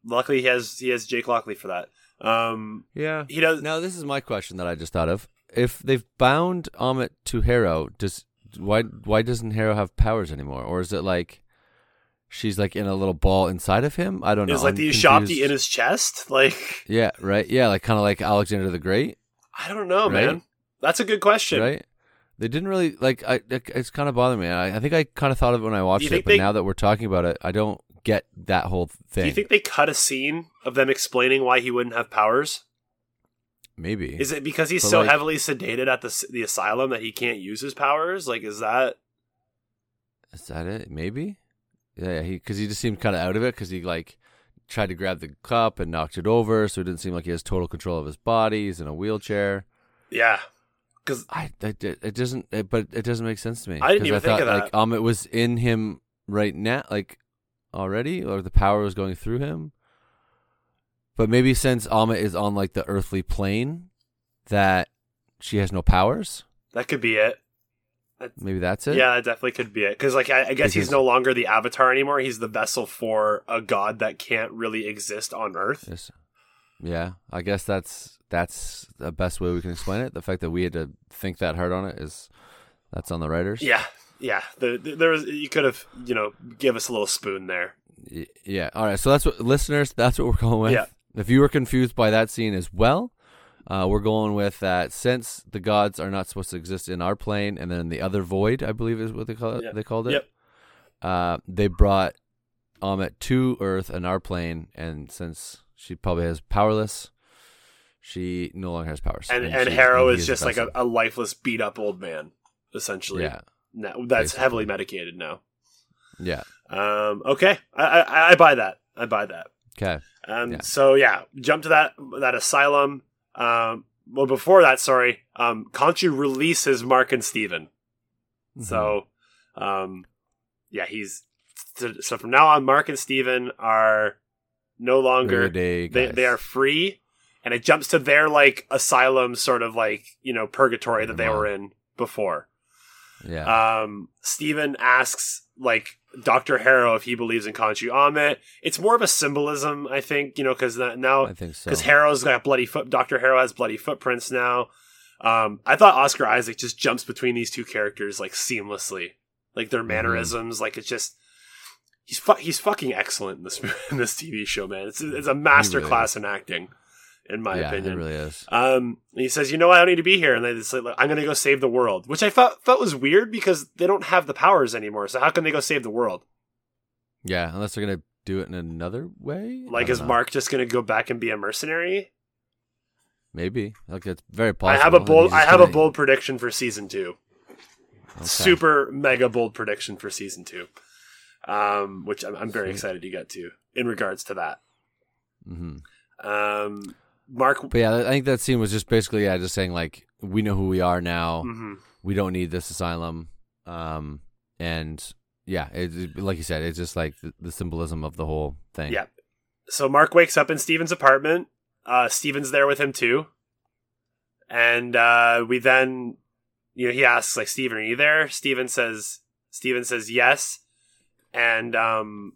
Luckily, he has he has Jake Lockley for that. Um, yeah. he does. Now this is my question that I just thought of. If they've bound Amit to Harrow, does why why doesn't Harrow have powers anymore, or is it like she's like in a little ball inside of him? I don't know. Is like I'm the Ushabti in his chest? Like Yeah, right. Yeah, like kind of like Alexander the Great, I don't know, Right? man. That's a good question. right? They didn't really like. I it- it's kind of bothering me. I, I think I kind of thought of it when I watched it, but they- now that we're talking about it, I don't get that whole thing. Do you think they cut a scene of them explaining why he wouldn't have powers? Maybe Is it because he's But, so like- heavily sedated at the the asylum that he can't use his powers? Like, is that Is that it? Maybe. Yeah, he because he just seemed kind of out of it because he like tried to grab the cup and knocked it over, so it didn't seem like he has total control of his body. He's in a wheelchair. yeah? Because I, I it, doesn't, it, but it doesn't make sense to me. I didn't even think thought, of Like, that. um, it was in him right now, like already, or the power was going through him. But maybe since Alma is on like the earthly plane, that she has no powers. that could be it. Maybe that's it. Yeah, that definitely could be it. Because like I, I guess he's no longer the avatar anymore. He's the vessel for a god that can't really exist on Earth. Yes. Yeah, I guess that's that's the best way we can explain it. The fact that we had to think that hard on it is that's on the writers. Yeah, yeah. The, the- there was you could have you know give us a little spoon there. Yeah. All right. So that's what listeners. That's what we're going with. Yeah. If you were confused by that scene as well, uh, we're going with that. Since the gods are not supposed to exist in our plane, and then the other void, I believe is what they call it. Yeah. They called it. Yep. Uh, they brought Amit to Earth and our plane, and since she probably has powerless, she no longer has powers. And and she- Harrow is just like a, a lifeless, beat up old man, essentially. yeah, No, that's Basically. heavily medicated now. yeah. Um, okay, I, I I buy that. I buy that. Okay. Um, Yeah. so yeah, jump to that that asylum. Um, well, before that, sorry, um, Khonshu releases Mark and Steven. Mm-hmm. So, um, yeah, he's so, so from now on, Mark and Steven are no longer they they are free, and it jumps to their like asylum, sort of like you know purgatory that they were in before. Yeah. Um, Steven asks like Doctor Harrow if he believes in Khonshu Amit. It's more of a symbolism, I think, you know, because now I think so. because Harrow's got bloody foot. Doctor Harrow has bloody footprints now. Um, I thought Oscar Isaac just jumps between these two characters like seamlessly, like their mannerisms. Like it's just he's fu- he's fucking excellent in this in this TV show, man. It's it's a master really class in acting, in my yeah, opinion. it really is. Um, he says, "You know, I don't need to be here," and they just like, "I'm going to go save the world," which I felt felt was weird because they don't have the powers anymore. So how can they go save the world? Yeah, unless they're gonna do it in another way. Like, is know. Mark just going to go back and be a mercenary? Maybe like it's very possible. I have a bold, I have a gonna- bold prediction for season two. Okay. Super mega bold prediction for season two, um, which I'm, I'm very Sweet. excited to get to in regards to that. Mhm. Um, Mark, But yeah, I think that scene was just basically yeah, just saying like we know who we are now. mhm. We don't need this asylum. Um, and yeah, it, it- like you said, it's just like the, the symbolism of the whole thing. Yeah. so Mark wakes up in Steven's apartment. Uh, Steven's there with him too, and uh, we then, you know, he asks like, "Steven, are you there?" Steven says, "Steven says yes," and um,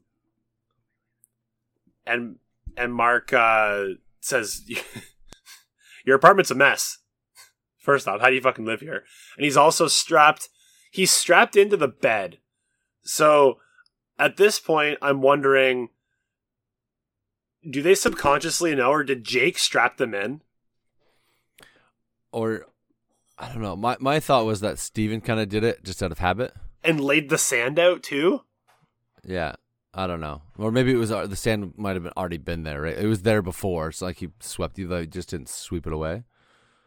and and Mark uh says, "Your apartment's a mess." First off, how do you fucking live here? And he's also strapped. He's strapped into the bed. So at this point, I'm wondering do they subconsciously know, or did Jake strap them in? Or I don't know. My my thought was that Steven kind of did it just out of habit. And laid the sand out too? Yeah. I don't know, or maybe it was uh, the sand might have been already been there. Right, it was there before. It's like he swept you, he just didn't sweep it away.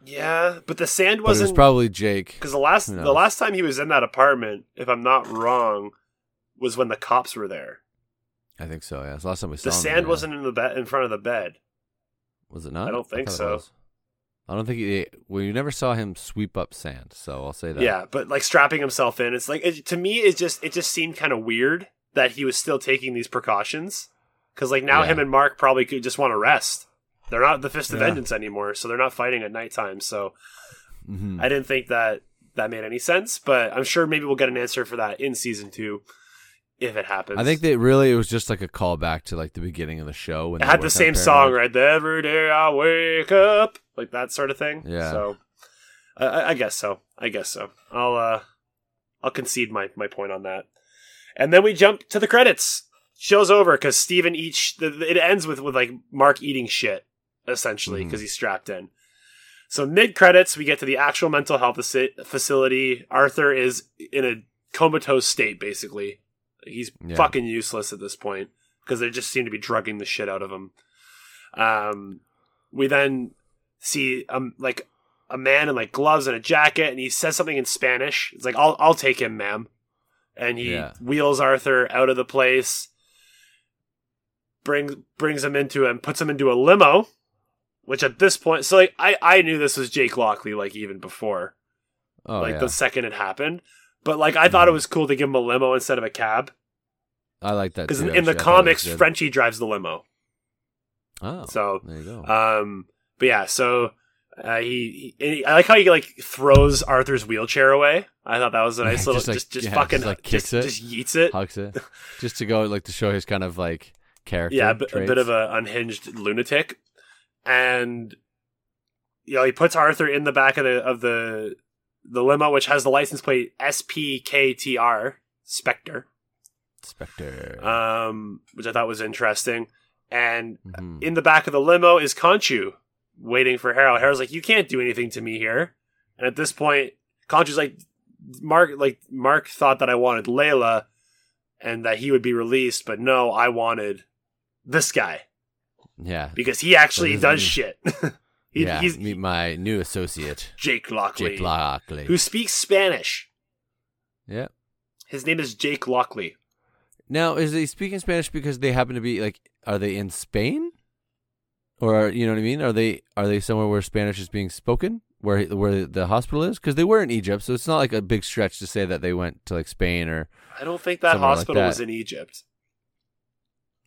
Yeah, but the sand But it was wasn't probably Jake. because the last the last time he was in that apartment, if I'm not wrong, was when the cops were there. I think so. Yeah, it's the last time we saw The sand yeah. wasn't in the bed in front of the bed. Was it not? I don't think it so. I don't think he. Well, you never saw him sweep up sand, so I'll say that. Yeah, but like strapping himself in, it's like it, to me, it just it just seemed kind of weird that he was still taking these precautions because like now Yeah. him and Mark probably could just want to rest. They're not the Fist of Yeah. Vengeance anymore, so they're not fighting at nighttime. So hmm I didn't think that that made any sense, but I'm sure maybe we'll get an answer for that in season two if it happens. I think that really it was just like a callback to like the beginning of the show. When it they had the same song, right? The Every day I wake up, like that sort of thing. Yeah. So I- I, I guess so. I guess so. I'll uh, I'll concede my my point on that. And then we jump to the credits. Show's over because Steven eats. The, it ends with with like Mark eating shit essentially because he's strapped in. So mid credits, we get to the actual mental health faci- facility. Arthur is in a comatose state, basically. He's Yeah. fucking useless at this point because they just seem to be drugging the shit out of him. Um, we then see um like a man in like gloves and a jacket, and he says something in Spanish. It's like, "I'll I'll take him, ma'am," and he Yeah. wheels Arthur out of the place, brings brings him into and puts him into a limo. Which at this point, so like I I knew this was Jake Lockley like even before Oh like yeah, the second it happened. But like I thought it was cool to give him a limo instead of a cab I like that because in, the. I thought it was comics. Frenchie drives the limo. Oh, So there you go. um, but yeah, so uh, he, he, I like how he like throws Arthur's wheelchair away. I thought that was a nice Just little like- just just yeah, fucking just, like, just, kicks it. just yeets it. Hugs it just to go like to show his kind of like character. yeah, a bit, a bit of a unhinged lunatic, and you know he puts Arthur in the back of the of the the limo, which has the license plate SPKTR Spectre, Spectre. um, which I thought was interesting. And Mhm. in the back of the limo is Khonshu waiting for Harrow. Harrow's like, "You can't do anything to me here." And at this point, Khonshu's like, "Mark, like Mark thought that I wanted Layla, and that he would be released, but no, I wanted this guy Yeah, because he actually does isn't shit." he, yeah. He's Meet my new associate, Jake Lockley, Jake Lockley. who speaks Spanish. yeah. His name is Jake Lockley. Now, is he speaking Spanish because they happen to be like? Are they in Spain, or you know what I mean? Are they are they somewhere where Spanish is being spoken, where where the hospital is? Because they were in Egypt, so it's not like a big stretch to say that they went to like Spain or. I don't think that Somewhere like hospital that. was in Egypt.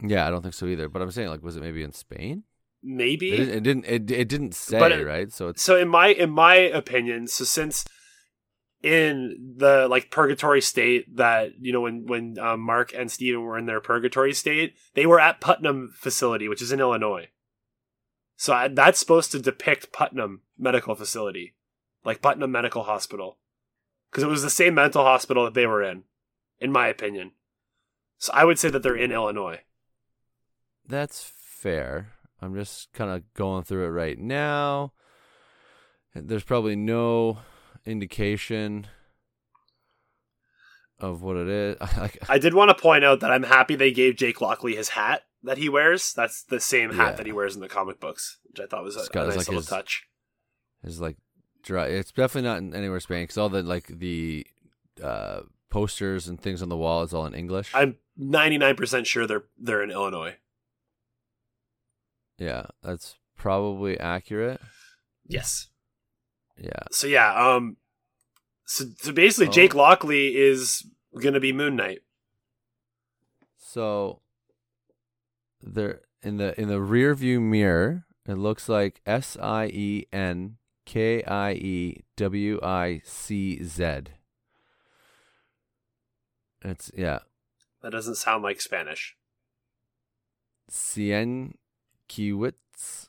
Yeah, I don't think so either. But I'm saying like, was it maybe in Spain? Maybe It, didn't- it didn't. It, didn't say it- right. So so in my in my opinion so since in the like purgatory state that you know when when um, mark and Steven were in their purgatory state they were at putnam facility which is in illinois so I, that's supposed to depict putnam medical facility like Putnam Medical Hospital, because it was the same mental hospital that they were in, in my opinion. So I would say that they're in Illinois. That's fair. I'm just kind of going through it right now. There's probably no indication of what it is. I did want to point out that I'm happy they gave Jake Lockley his hat that he wears. That's the same hat Yeah. that he wears in the comic books, which I thought was a, a nice like little his- touch. is like dry. It's definitely not in anywhere Spain because all the like the uh, posters and things on the wall is all in English. I'm 99% sure they're they're in Illinois. yeah, that's probably accurate. Yes. Yeah, So yeah, um so, so basically Oh. Jake Lockley is going to be Moon Knight. so there in the in the rear view mirror, it looks like S I E N K I E W I C Z. It's yeah, That doesn't sound like Spanish. Cien Kiwitz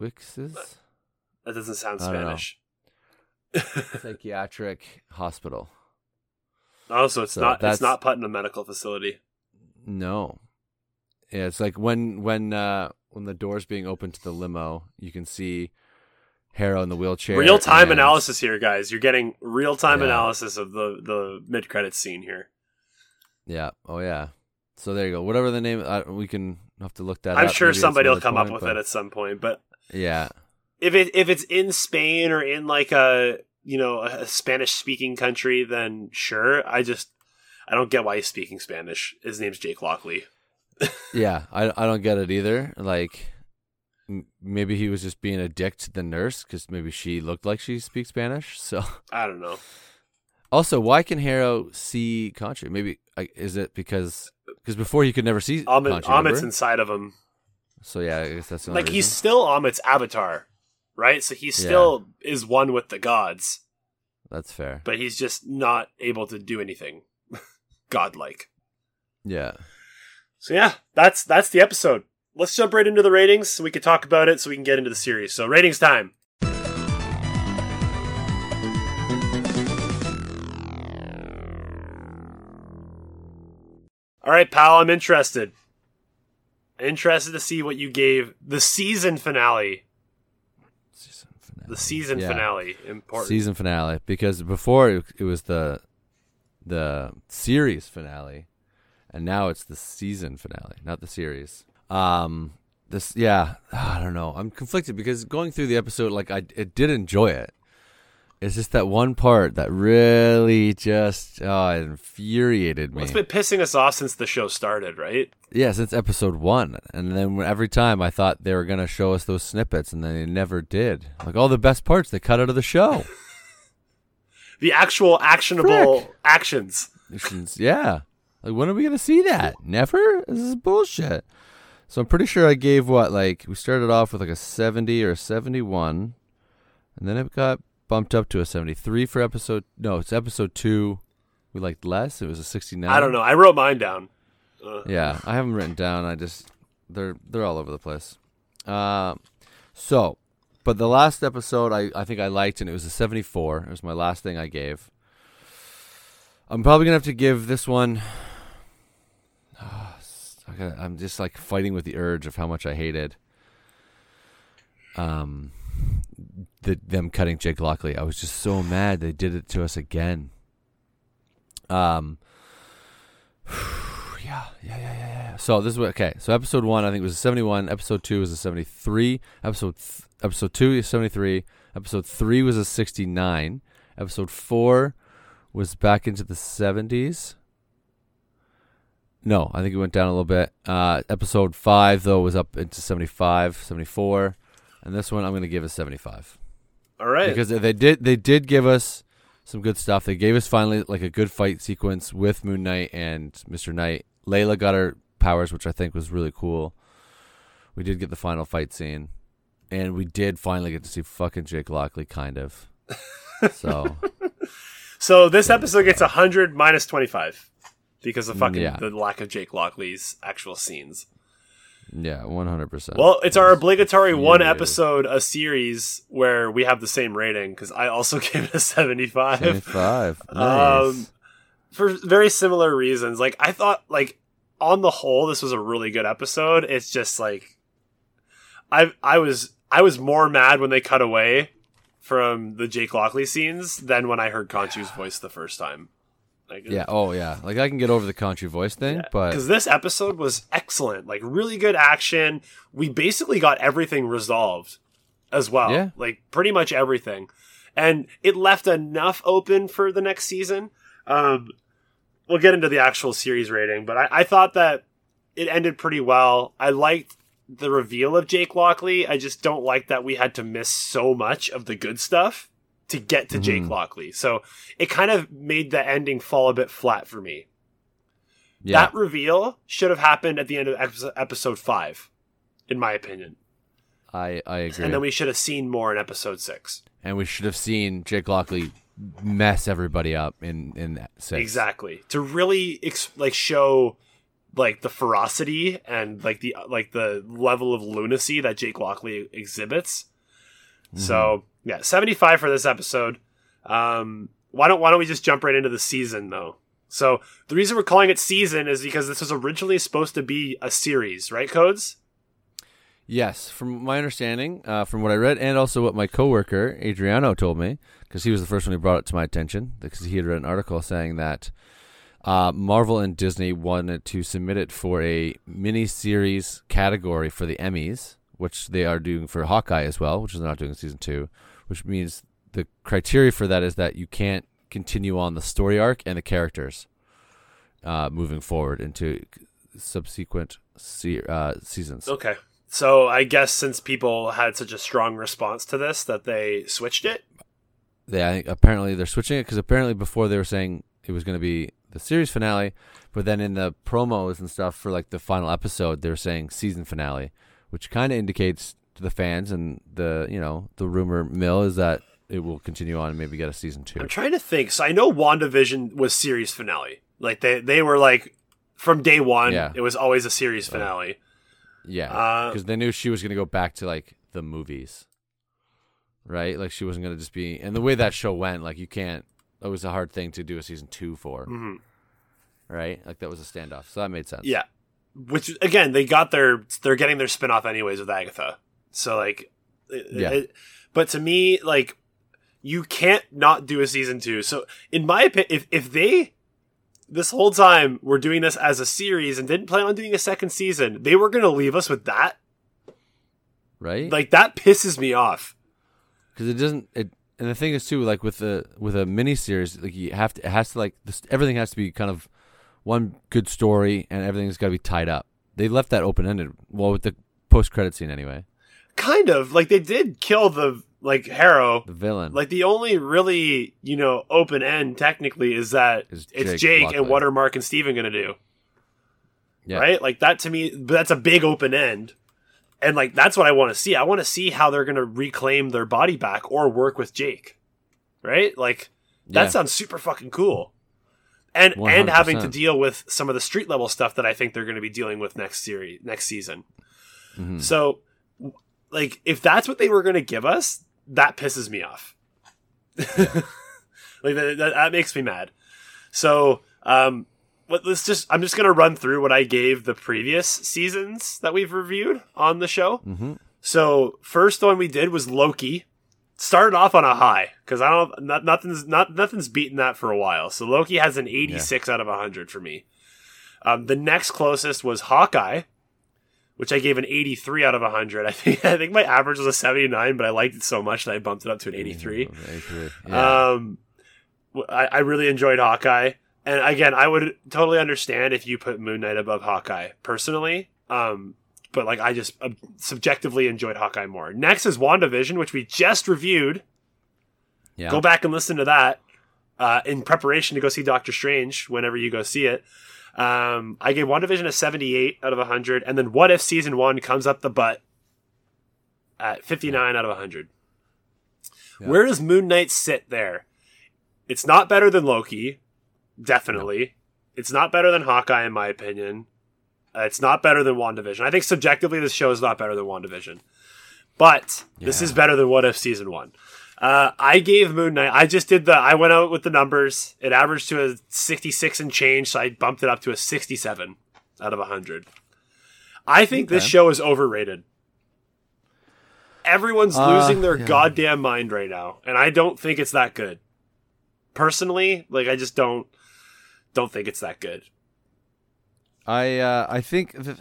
Wixes That doesn't sound I don't know. Spanish. Psychiatric Hospital. oh, so it's So not it's not Putnam Medical Facility. No. Yeah, it's like when when uh when the door's being opened to the limo, you can see Harrow in the wheelchair. Real time and- analysis here, guys. You're getting real time Yeah. analysis of the the mid credits scene here. Yeah. Oh yeah. So there you go. Whatever the name, uh, we can have to look that. I'm up. sure Maybe somebody will come up with but- it at some point, but Yeah. if it if it's in Spain or in like a you know a Spanish speaking country, then sure. I just I don't get why he's speaking Spanish. His name's Jake Lockley. Yeah. I I don't get it either. Like m- maybe he was just being a dick to the nurse because maybe she looked like she speaks Spanish. So I don't know. also, why can Harrow see Khonshu? Maybe is it because because before he could never see Amit, Amit's inside of him. So yeah, I guess that's Like he's still Amit's avatar, right? So he Yeah. still is one with the gods, That's fair. but he's just not able to do anything godlike. Yeah. So yeah, that's that's the episode. Let's jump right into the ratings so we can talk about it so we can get into the series. So ratings time. All right, pal, I'm interested. Interested to see what you gave the season finale. Season finale. The season Yeah. finale. Important. Season finale because before it, it was the the series finale, and now it's the season finale, not the series. Um, this yeah, I don't know. I'm conflicted because going through the episode, like I, it did enjoy it. It's just that one part that really just it infuriated me. Well, it's been pissing us off since the show started, right? Yeah, since episode one, and then every time I thought they were gonna show us those snippets, and then they never did. Like all the best parts, they cut out of the show. The actual actionable actions. Since- yeah, like when are we gonna see that? Never. This is bullshit. So I'm pretty sure I gave what like we started off with like a 70 or a 71, and then it got bumped up to a 73 for episode. No, it's episode two. We liked less. It was a 69. I don't know. I wrote mine down. Uh, Yeah, I have them written down. I just they're they're all over the place. Uh, so, but the last episode I I think I liked, and it was a seventy four. It was my last thing I gave. I'm probably gonna have to give this one. I'm just like fighting with the urge of how much I hated. Um, the them cutting Jake Lockley. I was just so mad they did it to us again. Um. Yeah, yeah, yeah, yeah, yeah. So this is what okay. So episode one, I think was a seventy-one. Episode two was a seventy-three. Episode th- episode two is seventy-three. Episode three was a sixty-nine. Episode four was back into the seventies. No, I think it went down a little bit. Uh, episode five though was up into 75, 74. and this one I'm going to give a seventy-five all right. because they did they did give us some good stuff. They gave us finally like a good fight sequence with Moon Knight and Mister Knight. Layla got her powers, which I think was really cool. We did get the final fight scene, and we did finally get to see fucking Jake Lockley, kind of. So so this episode gets 100 minus 25 because of fucking Yeah. the lack of Jake Lockley's actual scenes. Yeah, one hundred percent. Well, it's our obligatory one episode a series where we have the same rating because I also gave it a seventy-five. seventy-five. Nice. Um, for very similar reasons. Like I thought, like on the whole, this was a really good episode. It's just like I I was I was more mad when they cut away from the Jake Lockley scenes than when I heard Khonshu's voice the first time. Like, yeah. Oh, yeah. Like I can get over the country voice thing, but because this episode was excellent, like really good action. We basically got everything resolved as well, Yeah. like pretty much everything, and it left enough open for the next season. Um, we'll get into the actual series rating, but I, I thought that it ended pretty well. I liked the reveal of Jake Lockley. I just don't like that we had to miss so much of the good stuff to get to Jake Mhm. Lockley. So it kind of made the ending fall a bit flat for me. yeah, That reveal should have happened at the end of episode, five, in my opinion. I I agree. And then we should have seen more in episode six. and we should have seen Jake Lockley mess everybody up in in that six. Exactly to really ex- like show like the ferocity and like the like the level of lunacy that Jake Lockley exhibits. So yeah, seventy five for this episode. Um, why don't why don't we just jump right into the season though? So the reason we're calling it season is because this was originally supposed to be a series, right? Codes. Yes, from my understanding, uh, from what I read, and also what my coworker Adriano told me, because he was the first one who brought it to my attention, because he had read an article saying that uh, Marvel and Disney wanted to submit it for a mini series category for the Emmys, which they are doing for Hawkeye as well, which is not doing season two, which means the criteria for that is that you can't continue on the story arc and the characters uh, moving forward into subsequent se- uh, seasons. Okay. So I guess since people had such a strong response to this that they switched it. they I think apparently they're switching it because apparently before they were saying it was going to be the series finale, but then in the promos and stuff for like the final episode, they were saying season finale, which kind of indicates to the fans and the you know the rumor mill is that it will continue on and maybe get a season two. I'm trying to think. So I know WandaVision was series finale. Like they they were like from day one, Yeah. it was always a series finale. Yeah, Uh, because they knew she was going to go back to like the movies, right? Like she wasn't going to just be. And the way that show went, like you can't. It was a hard thing to do a season two for, Mhm. right? Like that was a standoff, so that made sense. Yeah. Which again, they got their they're getting their spin-off anyways with Agatha. So like uh, Yeah. it- but to me like you can't not do a season 2. So in my opinion if if they this whole time were doing this as a series and didn't plan on doing a second season, they were going to leave us with that. right. Like that pisses me off. because it doesn't it and the thing is too like with a with a mini series like you have to it has to like this everything has to be kind of one good story and everything's got to be tied up they left that open ended well with the post credit scene anyway Kind of like they did kill the like Harrow. the villain Like the only really you know open end technically is that Is it's Jake Jake and what are Mark and Steven going to do? yeah Right? Like that to me, that's a big open end, and like that's what I want to see. I want to see how they're going to reclaim their body back or work with Jake. Right? Like that Yeah. sounds super fucking cool. And and 100%. having to deal with some of the street level stuff that I think they're going to be dealing with next series, next season. Mhm. So, like, if that's what they were going to give us, that pisses me off. like that, that, that makes me mad. So, um, let, let's just I'm just going to run through what I gave the previous seasons that we've reviewed on the show. Mhm. So, first one we did was Loki. Started off on a high because I don't not, nothing's not nothing's beaten that for a while. So Loki has an 86 out of 100 for me. Um, the next closest was Hawkeye, which I gave an 83 out of 100. I think I think my average was a 79, but I liked it so much that I bumped it up to an 83. 83. Yeah. Um, I, I really enjoyed Hawkeye, and again, I would totally understand if you put Moon Knight above Hawkeye personally. Um, but like I just uh, subjectively enjoyed Hawkeye more. Next is WandaVision, which we just reviewed. yeah. Go back and listen to that uh, in preparation to go see Doctor Strange whenever you go see it. Um, I gave WandaVision a 78 out of 100, and then What If Season 1 comes up the butt at 59 out of 100. Yeah. Where does Moon Knight sit there? It's not better than Loki, definitely. It's not better than Hawkeye, in my opinion. Uh, It's not better than WandaVision. I think subjectively, this show is not better than WandaVision. But this is better than What If season one. Uh, I gave Moon Knight. I just did the. I went out with the numbers. It averaged to a 66 and change, so I bumped it up to a 67 out of 100. I think this show is overrated. Everyone's Uh, losing their yeah. goddamn mind right now, and I don't think it's that good. Personally, like I just don't don't think it's that good. I uh, I think th-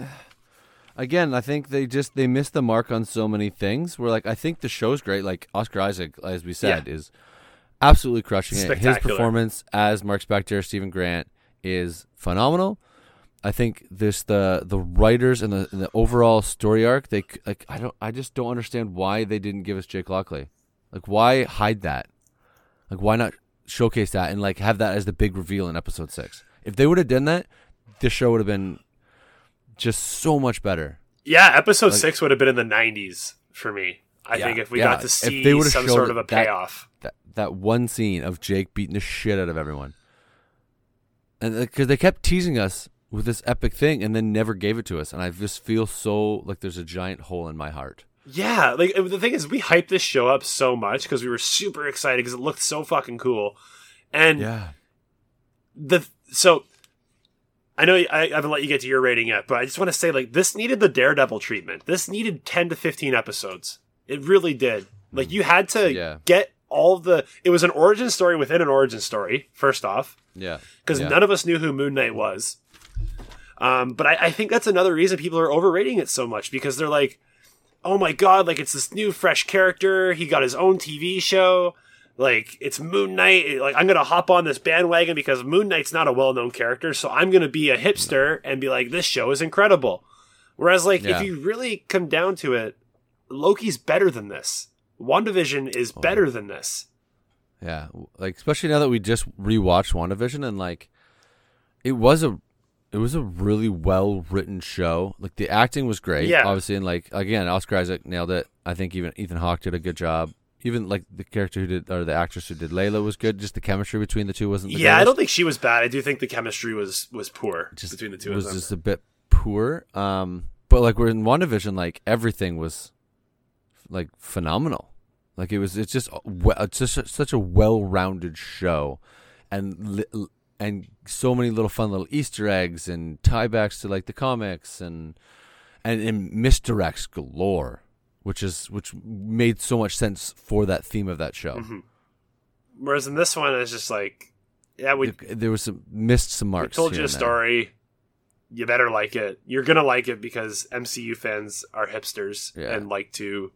again, I think they just they missed the mark on so many things. Where like I think the show's great. Like Oscar Isaac, as we said, is absolutely crushing it. His performance as Mark Spector, Steven Grant is phenomenal. I think this the the writers and the, and the overall story arc. They like I don't I just don't understand why they didn't give us Jake Lockley. Like why hide that? Like why not showcase that and like have that as the big reveal in episode six? If they would have done that, this show would have been just so much better. Yeah, episode Like- six would have been in the '90s for me. I Yeah, think if we yeah. got to If see some sort of a it that- payoff. That that one scene of Jake beating the shit out of everyone, and because they kept teasing us with this epic thing and then never gave it to us, and I just feel so like there's a giant hole in my heart. Yeah, like the thing is, we hyped this show up so much because we were super excited because it looked so fucking cool, and Yeah, the so I know I, I haven't let you get to your rating yet, but I just want to say like this needed the Daredevil treatment. This needed ten to fifteen episodes. It really did. Like you had to Yeah. get all the. It was an origin story within an origin story. First off, yeah, because yeah. none of us knew who Moon Knight was. Um, but I, I think that's another reason people are overrating it so much because they're like, oh my god, like it's this new fresh character. He got his own TV show. Like it's Moon Knight. Like I'm gonna hop on this bandwagon because Moon Knight's not a well known character, so I'm gonna be a hipster and be like, this show is incredible. Whereas like Yeah. if you really come down to it, Loki's better than this. WandaVision is Oh. better than this. Yeah, like especially now that we just rewatched WandaVision and like it was a it was a really well written show. Like the acting was great, Yeah. obviously, and like again, Oscar Isaac nailed it. I think even Ethan Hawke did a good job. Even like the character who did or the actress who did Layla was good. Just the chemistry between the two wasn't. The Yeah, I don't think she was bad. I do think the chemistry was was poor just between the two was of them. just a bit poor. Um, but like we're in WandaVision, like everything was like phenomenal. Like it was, it's just it's just such a well-rounded show, and and so many little fun little Easter eggs and tiebacks to like the comics and and, and misdirects galore, which is which made so much sense for that theme of that show. Mhm. Whereas in this one, it's just like, yeah, we, There- there was some missed some we marks. told you a story. You better like it. You're gonna like it because MCU fans are hipsters Yeah. and like to,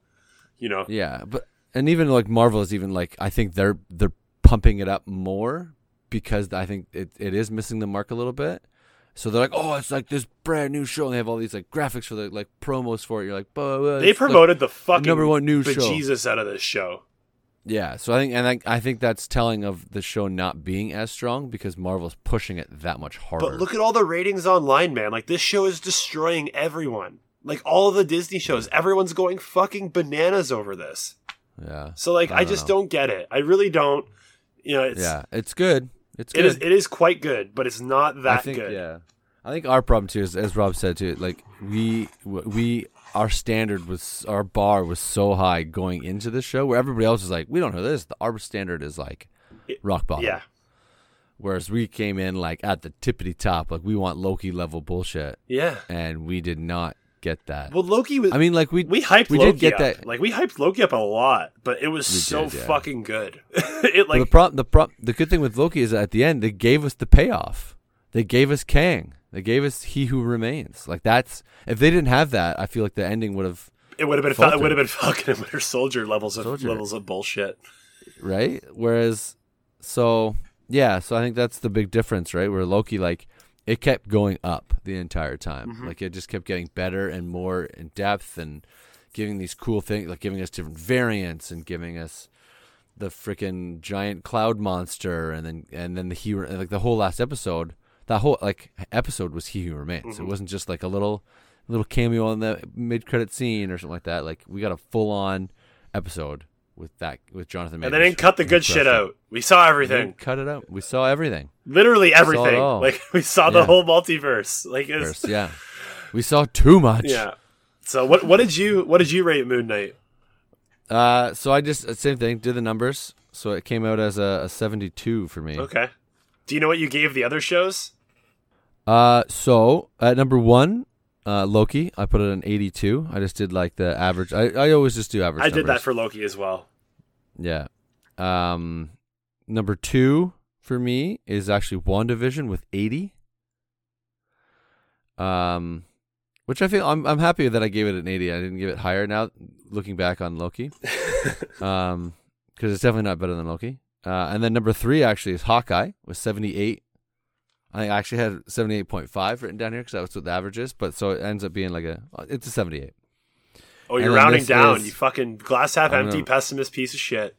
you know, Yeah, but and even like Marvel is even like I think they're they're pumping it up more because I think it, it is missing the mark a little bit. So they're like, oh, it's like this brand new show, and they have all these like graphics for the like promos for it. You're like, "Bah, bah, they it's the-" promoted the fucking number one new show. Jesus out of this show. yeah. So I think and I, I think that's telling of the show not being as strong because Marvel's pushing it that much harder. But look at all the ratings online, man. Like this show is destroying everyone. Like all the Disney shows, everyone's going fucking bananas over this. yeah, So like, I I, just know. don't get it. I really don't. You know, it's yeah, it's good. It's it good. is it is quite good, but it's not that I think, good. Yeah, I think our problem too is, as Rob said too, like we we our standard was our bar was so high going into the show, where everybody else is like, we don't know this. The our standard is like rock bottom. Yeah, Whereas we came in like at the tippity top, like we want Loki level bullshit, yeah. and we did not get that. Well, Loki was. I mean, like we we hyped we Loki did get up. that. Like we hyped Loki up a lot, but it was We so did, yeah. fucking good. it like the problem, the pro- the good thing with Loki is at the end they gave us the payoff. They gave us Kang. They gave us He Who Remains. Like that's if they didn't have that, I feel like the ending would have it would have been. It would have been fucking Winter Soldier levels of Soldier. levels of bullshit. right? Whereas, so yeah, so I think that's the big difference, right? Where Loki, like, it kept going up the entire time. Mm-hmm. Like, it just kept getting better and more in depth and giving these cool things, like giving us different variants and giving us the freaking giant cloud monster, and then and then the hero, like the whole last episode. That whole like episode was He Who Remains. Mm-hmm. It wasn't just like a little little cameo in the mid credit scene or something like that. Like we got a full on episode with that with Jonathan. And they didn't cut the good shit out. We saw everything. cut it out. We saw everything. Literally everything. all. Like we saw the Yeah. whole multiverse. Like yeah. We saw too much. Yeah. So what what did you what did you rate Moon Knight? Uh, so I just same thing. Did the numbers. So it came out as a, a seventy-two for me. Okay. Do you know what you gave the other shows? Uh, so at number one, uh, Loki, I put it an eighty-two. I just did like the average. I, I always just do average. I did that for Loki as well. Yeah. Um, number two for me is actually WandaVision with 80. Um, which I feel I'm I'm happy that I gave it an 80. I didn't give it higher now looking back on Loki. um, because it's definitely not better than Loki. Uh, and then number three actually is Hawkeye with 78. I actually had 78.5 written down here because that's what the average is. But so it ends up being like a it's a 78. Oh, you're rounding down. is- you fucking glass half empty gonna- pessimist piece of shit.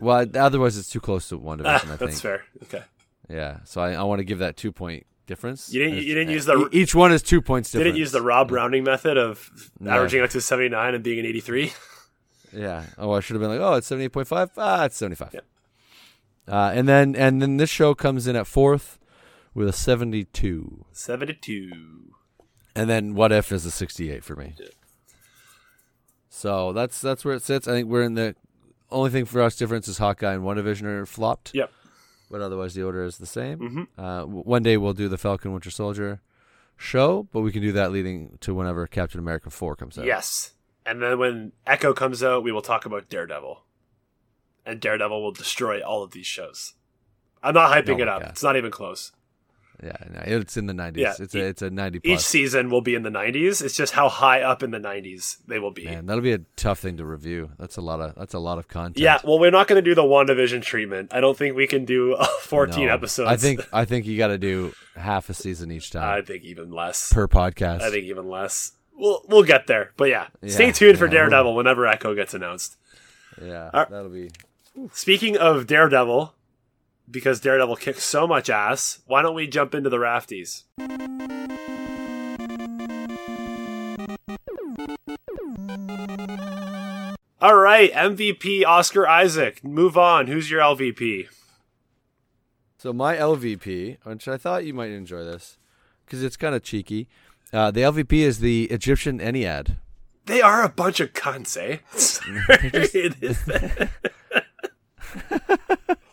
Well, otherwise it's too close to WandaVision. Ah, I think. that's fair. Okay. Yeah, so I, I want to give that two point difference. You didn't- you didn't uh, use the- each one is two points difference. Didn't use the Rob rounding method of No. averaging out to 79 and being an 83. Yeah. Oh, I should have been like, oh, it's seventy eight point five. Ah, it's seventy five. Yeah. Uh, and then and then this show comes in at fourth with a seventy two, 72. and then What If is a sixty eight for me. Yeah. So that's that's where it sits. I think we're in the only thing for us difference is Hawkeye and WandaVision are flopped. Yep. But otherwise, the order is the same. hmm Uh, one day we'll do the Falcon Winter Soldier show, but we can do that leading to whenever Captain America 4 comes out. Yes. And then when Echo comes out, we will talk about Daredevil. And Daredevil will destroy all of these shows. I'm not hyping Oh it up. God. It's not even close. Yeah, no, it's in the 90s. Yeah, it's a it's a 90 Each season will be in the 90s. It's just how high up in the 90s they will be. Man, that'll be a tough thing to review. That's a lot of that's a lot of content. Yeah, well, we're not going to do the WandaVision treatment. I don't think we can do uh, 14 No. episodes. I think I think you got to do half a season each time. I think even less. per podcast. I think even less. We'll we'll get there, but yeah, Yeah, stay tuned for yeah. Daredevil whenever Echo gets announced. yeah, that'll be Speaking of Daredevil, because Daredevil kicks so much ass, why don't we jump into the rafties? All right, MVP Oscar Isaac. Move on. Who's your LVP? So my LVP, which I thought you might enjoy this because it's kind of cheeky. Uh, the LVP is the Egyptian Ennead. They are a bunch of cunts, eh? It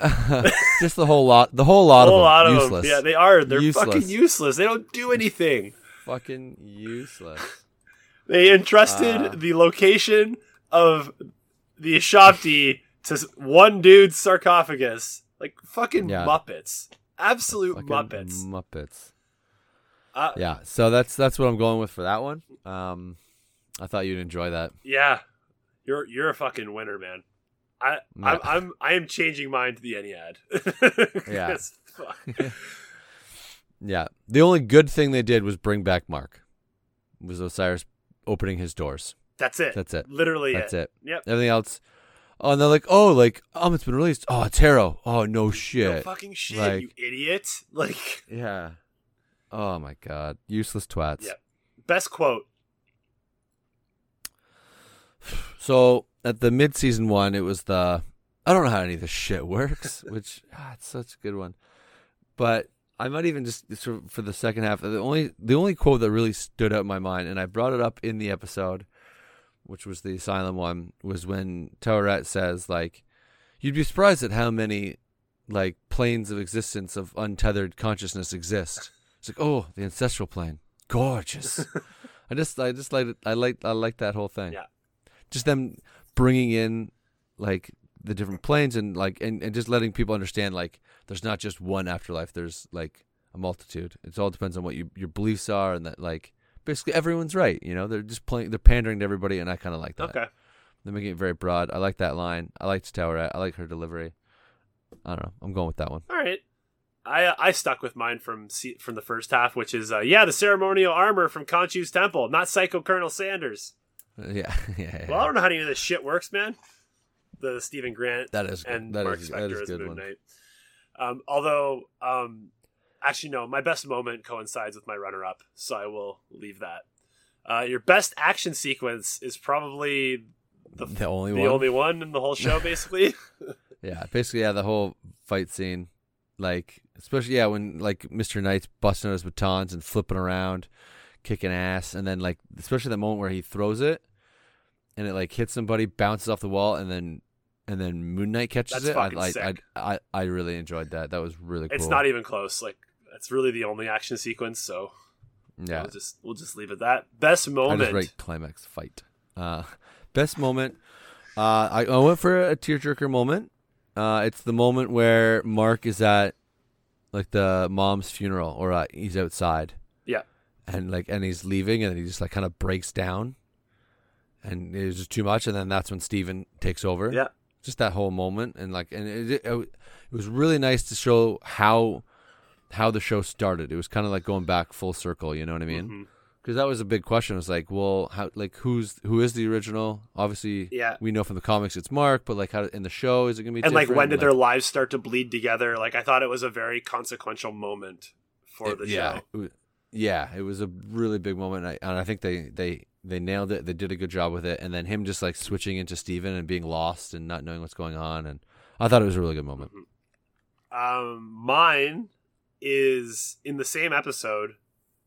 Just the whole lot, the whole lot a whole of lot them, of useless. them. Yeah, they are. They're Useless. fucking useless. They don't do anything. fucking useless. They entrusted Ah. the location of the Ushabti to one dude's sarcophagus. Like fucking Yeah. Muppets. Absolute Fucking Muppets. Muppets. Uh, Yeah, so that's that's what I'm going with for that one. Um, I thought you'd enjoy that. yeah. You're you're a fucking winner, man. I Yeah. I'm, I'm I am changing mine to the Ennead. Yeah. Yeah, the only good thing they did was bring back Mark. Was Osiris opening his doors? That's it. That's it. Literally That's it. Yep. Everything else. Oh, and they're like, oh, like, um, it's been released. Oh, Harrow. Oh, no shit. No fucking shit, Like- you idiot. Like yeah. Oh my god, useless twats. Yep. best quote. So at the mid-season one, it was the I don't know how any of this shit works, which ah, it's such a good one. But I might even just sort of for the second half. The only the only quote that really stood out in my mind, and I brought it up in the episode, which was the asylum one, was when Taweret says like, "You'd be surprised at how many like planes of existence of untethered consciousness exist." It's like, oh, the ancestral plane, gorgeous. I just I just like it. I like I like that whole thing. Yeah. Just them bringing in like the different planes and like and, and just letting people understand like there's not just one afterlife. There's like a multitude. It all depends on what you, your beliefs are and that like basically everyone's right. You know, they're just playing. They're pandering to everybody, and I kind of like that. Okay. They're making it very broad. I like that line. I liked Taweret. I like her delivery. I don't know. I'm going with that one. All right. I I stuck with mine from from the first half, which is uh, yeah, the ceremonial armor from Khonshu's temple, not Psycho Colonel Sanders. Yeah, yeah. yeah. Well, I don't know how any of this shit works, man. The Steven Grant that is good. and that Mark is Spector is a as Moon one. Knight. Um, although, um, actually, no, my best moment coincides with my runner-up, so I will leave that. Uh, your best action sequence is probably the, The only the one. only one in the whole show, basically. Yeah, basically, yeah, the whole fight scene, like Especially yeah, when like Mr. Knight's busting out his batons and flipping around, kicking ass, and then like especially the moment where he throws it and it like hits somebody, bounces off the wall, and then and then Moon Knight catches That's it. I, fucking I, I sick. I I really enjoyed that. That was really cool. It's not even close. Like it's really the only action sequence. So yeah. we'll just we'll just leave it at that. Best I moment. just write climax fight. Uh, best moment. Uh, I, I went for a tearjerker moment. Uh, it's the moment where Mark is at like the mom's funeral, or uh, he's outside. Yeah. And like, and he's leaving, and he just like kind of breaks down, and it was just too much. And then that's when Steven takes over. Yeah. Just that whole moment, and like, and it, it, it was really nice to show how how the show started. It was kind of like going back full circle. You know what I mean? Mhm. because that was a big question. It was like, well, how like who's who is the original? Obviously, Yeah. we know from the comics it's Mark, but like how in the show is it gonna be? And like when did their lives start to bleed together? Like I thought it was a very consequential moment for it- the yeah, show. it was- yeah, it was a really big moment, and I, and I think they they they nailed it. They did a good job with it, and then him just like switching into Steven and being lost and not knowing what's going on, and I thought it was a really good moment. Um, mine is in the same episode.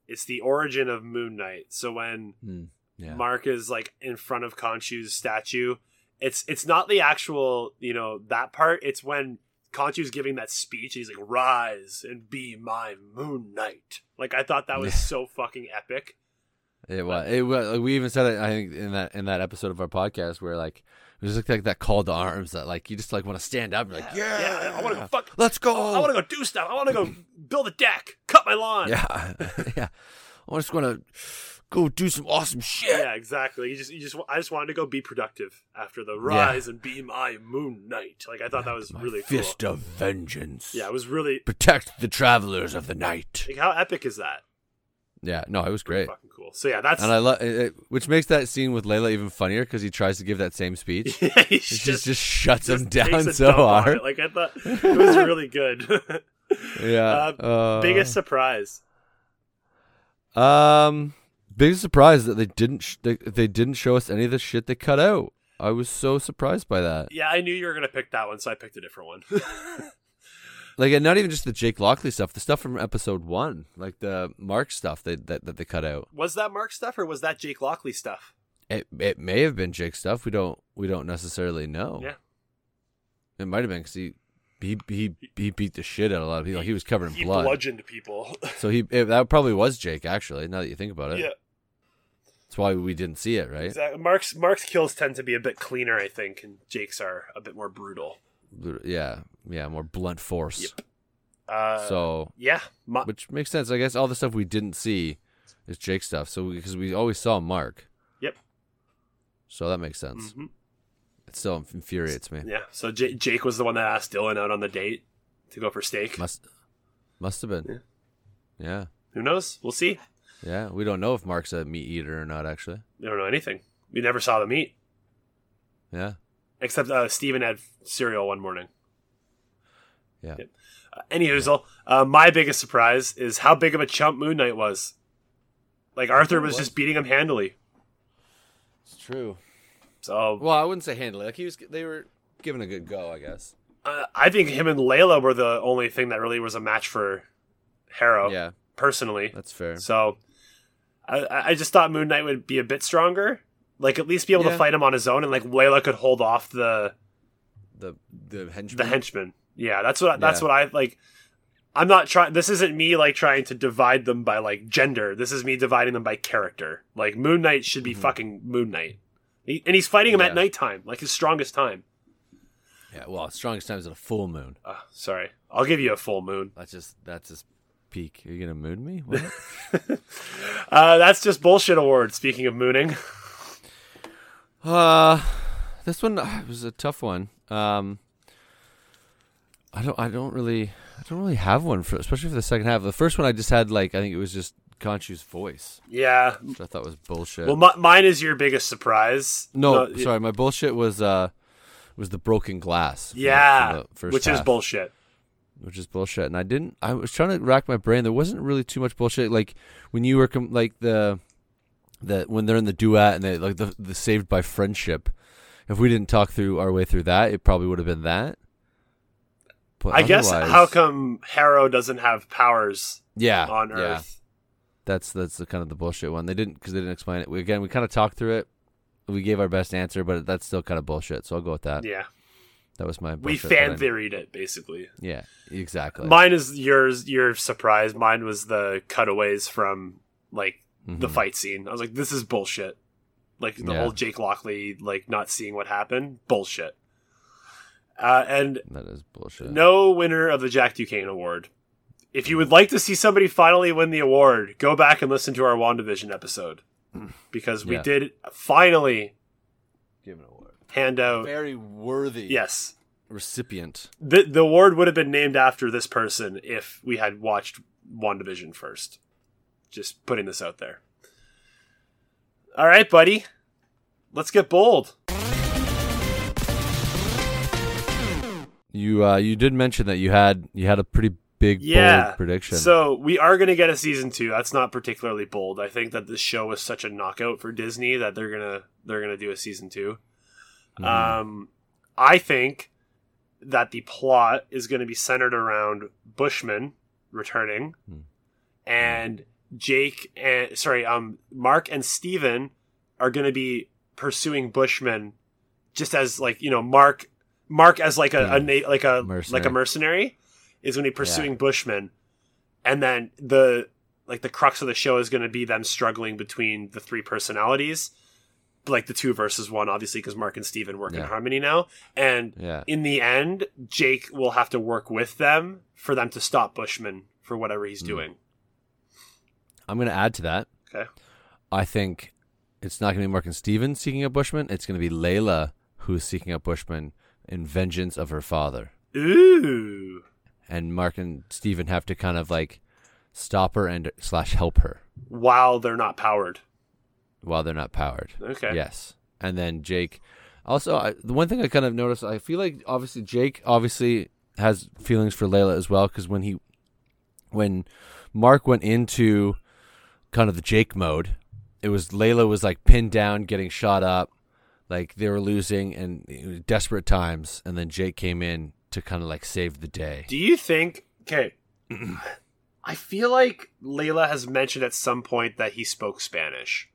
It's the origin of Moon Knight. So when Mm, yeah, Mark is like in front of Khonshu's statue, it's it's not the actual you know that part. It's when Khonshu's giving that speech. He's like, "Rise and be my Moon Knight." Like I thought that was so fucking epic. it was. It was. Like, we even said it. I think in that in that episode of our podcast where like it was like that call to arms that like you just like want to stand up and like yeah, Yeah, I want to go fuck. let's go. I want to go do stuff. I want to go build a deck, cut my lawn. Yeah, yeah. I just want to go do some awesome shit. Yeah, exactly. You just, you just, I just wanted to go be productive after the rise and be my Moon Knight. Like I thought that was My really fist cool. of vengeance. Yeah, it was really protect the travelers of the night. like how epic is that? Yeah, no, it was great, Fucking cool. So yeah, that's and I love which makes that scene with Layla even funnier because he tries to give that same speech. yeah, he just just, just shuts him just takes down so hard. Like I thought it was really good. yeah. Uh, Biggest surprise. Um, biggest surprise that they didn't sh- they, they didn't show us any of the shit they cut out. I was so surprised by that. Yeah, I knew you were gonna pick that one, so I picked a different one. Like, and not even just the Jake Lockley stuff, the stuff from episode one, like the Mark stuff that that, that they cut out. was that Mark stuff or was that Jake Lockley stuff? It it may have been Jake stuff. We don't we don't necessarily know. Yeah. it might have been because he. He, he he beat the shit out of a lot of people. He was covered in blood. He blood, bludgeoned people. so he it, that probably was Jake. Actually, now that you think about it, yeah, that's why we didn't see it, right? exactly. Mark's Mark's kills tend to be a bit cleaner, I think, and Jake's are a bit more brutal. Yeah, yeah, more blunt force. Yep. Uh, So yeah, my, which makes sense. I guess all the stuff we didn't see is Jake stuff. So because we, always saw Mark. Yep. So that makes sense. mhm. It still infuriates me. yeah. So J- Jake was the one that asked Dylan out on the date to go for steak. Must must have been. Yeah. Who knows? We'll see. Yeah, We don't know if Mark's a meat eater or not. Actually. We don't know anything. We never saw the meat. Yeah. except uh, Steven had cereal one morning. Yeah. Yep. Uh, anywho, uh, my biggest surprise is how big of a chump Moon Knight was. Like Arthur was was. just beating him handily. It's true. So Well, I wouldn't say handily. Like he was. They were giving a good go. I guess. uh, I think him and Layla were the only thing that really was a match for Harrow. Yeah, personally. that's fair. So I, I just thought Moon Knight would be a bit stronger. Like at least be able Yeah. to fight him on his own, and like Layla could hold off the The the henchman. the henchman. Yeah, that's what that's Yeah. what I like. I'm not trying. This isn't me like trying to divide them by like gender. This is me dividing them by character. Like Moon Knight should be fucking Moon Knight, he, and he's fighting him at Mm-hmm. Nighttime, like his strongest time. Yeah. Well, strongest times at a full moon. Uh, sorry, I'll give you a full moon. That's just that's his peak. Are you gonna moon me? What? Uh, that's just bullshit award. Speaking of mooning, Uh this one uh, was a tough one. Um I don't I don't really I don't really have one for especially for the second half. The first one I just had like I think it was just Khonshu's voice, yeah. which I thought was bullshit. Well, mi- mine is your biggest surprise. no, y- sorry, my bullshit was uh was the broken glass. from the- Yeah, from the which is bullshit. Which is bullshit. And I didn't. I was trying to rack my brain. There wasn't really too much bullshit. Like when you were com- like the the when they're in the duet and they like the the saved by friendship. If we didn't talk through our way through that, it probably would have been that. But I guess how come Harrow doesn't have powers yeah on yeah. Earth? That's that's the kind of the bullshit one. They didn't because they didn't explain it. We, again, we kind of talked through it. We gave our best answer, but that's still kind of bullshit. So I'll go with that. Yeah, That was my. we fan theoried it basically. Yeah, exactly. Mine is yours. Your surprise. Mine was the cutaways from like the Mhm. fight scene. I was like, this is bullshit. Like the Yeah. whole Jake Lockley like not seeing what happened, bullshit. Uh, and That is bullshit. no winner of the Jack Duquesne Award. If you would like to see somebody finally win the award, go back and listen to our WandaVision episode. Because we Yeah. did finally an award. hand out. Very worthy. Yes. Recipient. The, the award would have been named after this person if we had watched WandaVision first. Just putting this out there. All right, buddy. Let's get bold. You uh, you did mention that you had you had a pretty big Yeah. bold prediction. So we are going to get a season two. That's not particularly bold. I think that this show was such a knockout for Disney that they're gonna they're gonna do a season 2 Mhm. Um, I think that the plot is going to be centered around Bushman returning, Hmm. and Jake and sorry, um, Mark and Steven are going to be pursuing Bushman just as like you know Mark Mark as like a, a na- like a like a Mercenary. mercenary is going to be pursuing Bushman, and then the like the crux of the show is going to be them struggling between the three personalities, like the two versus one, obviously because Mark and Steven work in harmony now, and yeah. in the end, Jake will have to work with them for them to stop Bushman for whatever he's Mm. doing. I'm going to add to that. Okay. I think it's not going to be Mark and Steven seeking out Bushman. It's going to be Layla who's seeking out Bushman in vengeance of her father. Ooh, And Mark and Steven have to kind of like stop her and slash help her while they're not powered. While they're not powered. Okay. Yes. And then Jake. Also, I, the one thing I kind of noticed, I feel like obviously Jake obviously has feelings for Layla as well because when he, when Mark went into kind of the Jake mode, it was Layla was like pinned down, getting shot up, like they were losing and desperate times, and then Jake came in to kind of like save the day. Do you think? Okay, I feel like Layla has mentioned at some point that he spoke Spanish,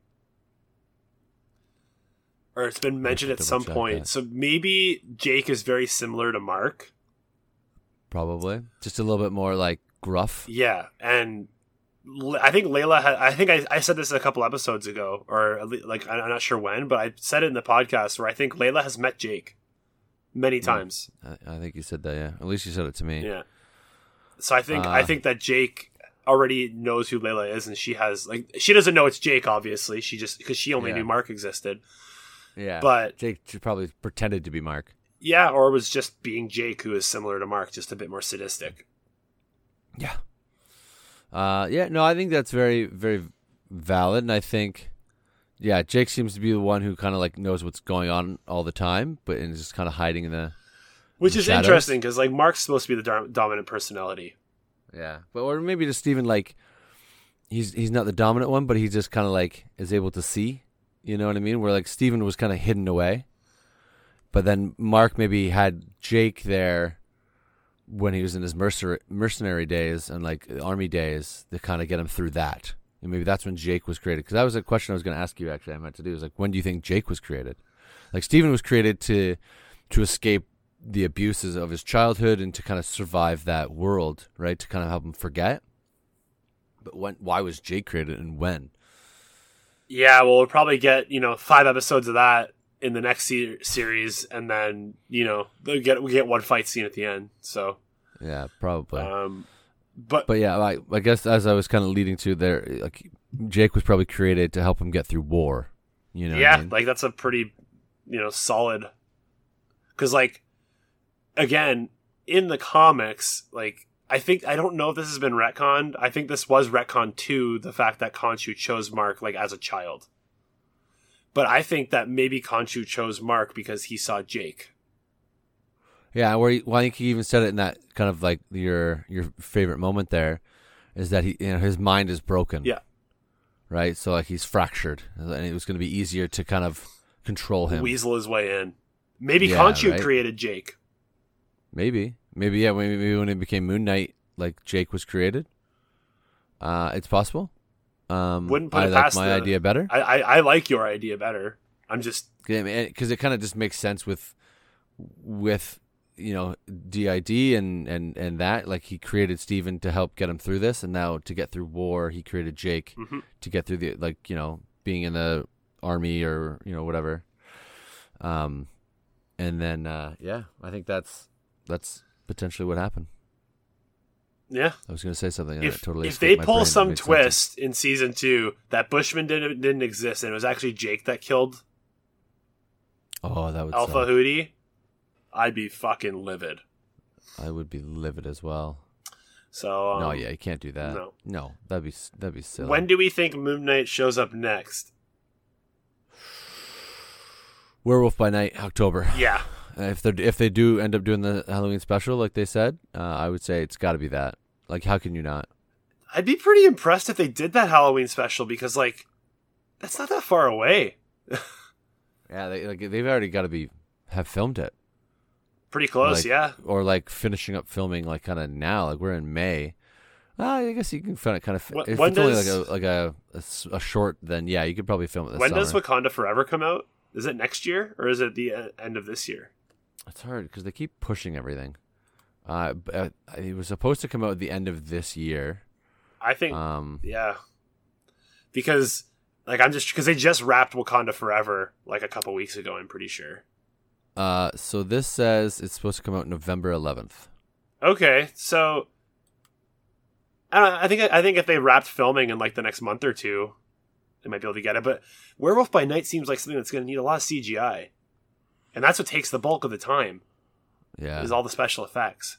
or it's been mentioned at some point. that. So maybe Jake is very similar to Mark. Probably just a little bit more like gruff. Yeah, and I think Layla. Ha- I think I, I said this a couple episodes ago, or like I'm not sure when, but I said it in the podcast where I think Layla has met Jake many times. I, I think you said that. Yeah, at least you said it to me. Yeah. So I think I Uh, think that Jake already knows who Layla is, and she has like she doesn't know it's Jake. Obviously, she just because she only Yeah. knew Mark existed. Yeah, But Jake probably pretended to be Mark. yeah, or was just being Jake, who is similar to Mark, just a bit more sadistic. Yeah. Uh, yeah, no, I think that's very, very valid, and I think, yeah, Jake seems to be the one who kind of like knows what's going on all the time, but is just kind of hiding in the. Which The is shadows? interesting because like Mark's supposed to be the dom- dominant personality. Yeah, but or maybe just Steven like, he's he's not the dominant one, but he just kind of like is able to see. You know what I mean? Where like Steven was kind of hidden away, but then Mark maybe had Jake there when he was in his mercer- mercenary days and like army days to kind of get him through that. And maybe that's when Jake was created. Because that was a question I was going to ask you. Actually, I meant to do is like, when do you think Jake was created? Like Steven was created to to escape the abuses of his childhood and to kind of survive that world, right? To kind of help him forget. But when? Why was Jake created and when? Yeah, well, we'll probably get you know five episodes of that in the next se- series, and then you know they'll get we get one fight scene at the end. So, Yeah, probably. um, but, but yeah, I, I guess as I was kind of leading to there, like Jake was probably created to help him get through war. You know? what I yeah, mean? like that's a pretty you know solid because like again in the comics, like I think I don't know if this has been retconned. I think this was retconned to the fact that Khonshu chose Mark like as a child. But I think that maybe Khonshu chose Mark because he saw Jake. Yeah, where he, well, I think he even said it in that kind of like your your favorite moment there, is that he you know his mind is broken. Yeah. Right. So like he's fractured, and it was going to be easier to kind of control him. Weasel his way in. Maybe Yeah, right. created Jake. maybe, Maybe yeah. Maybe, when it became Moon Knight, like Jake was created. Uh, it's possible. Um, Wouldn't put I like my the- idea better I, I, I like your idea better. I'm just because it kind of just makes sense with with you know DID and and and that like he created Steven to help get him through this, and now to get through war, he created Jake Mhm. to get through the like you know being in the army or you know whatever. Um, and then uh, yeah, I think that's that's potentially what happened. yeah. I was going to say something. If totally if they pull. Some made sense. twist in season two that Bushman didn't didn't exist and it was actually Jake that killed oh, that would Alpha suck. Hootie, I'd be fucking livid. I would be livid as well. So um, no, yeah, you can't do that. no. no, that'd be that'd be silly. When do we think Moon Knight shows up next? Werewolf by Night, October. Yeah, If they if they do end up doing the Halloween special like they said, uh, I would say it's got to be that. Like, how can you not? I'd be pretty impressed if they did that Halloween special because like that's not that far away. Yeah, they like they've already got to be have filmed it Pretty close, Like- yeah. or like finishing up filming like kind of now. Like we're in May. Uh, I guess you can find it kind of. Wh- if when it's only like does- a like a, a a short, then yeah, you could probably film it this When summer. does Wakanda Forever come out? Is it next year or is it the uh, end of this year? It's hard because they keep pushing everything. Uh, b- uh, it was supposed to come out at the end of this year. I think Um, yeah. Because like I'm just because they just wrapped Wakanda Forever like a couple weeks ago, I'm pretty sure. uh, so this says it's supposed to come out November 11th. Okay, so I don't know, I think I think if they wrapped filming in like the next month or two, they might be able to get it. But Werewolf by Night seems like something that's going to need a lot of CGI, and that's what takes the bulk of the time Yeah, is all the special effects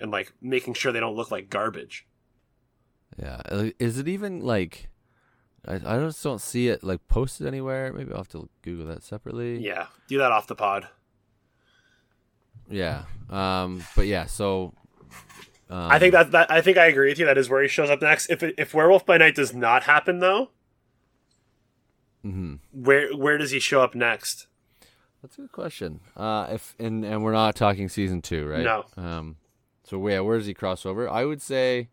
and like making sure they don't look like garbage. yeah. Uh, Is it even like? I I just don't see it like posted anywhere. Maybe I'll have to Google that separately. Yeah, do that off the pod. Yeah. Um. But yeah. So. Um, I think that, that I think I agree with you. That is where he shows up next. If if Werewolf by Night does not happen though, mm-hmm. where where does he show up next? That's a good question. Uh, if and and we're not talking season two, right? No. Um. So yeah, where does he cross over? I would say.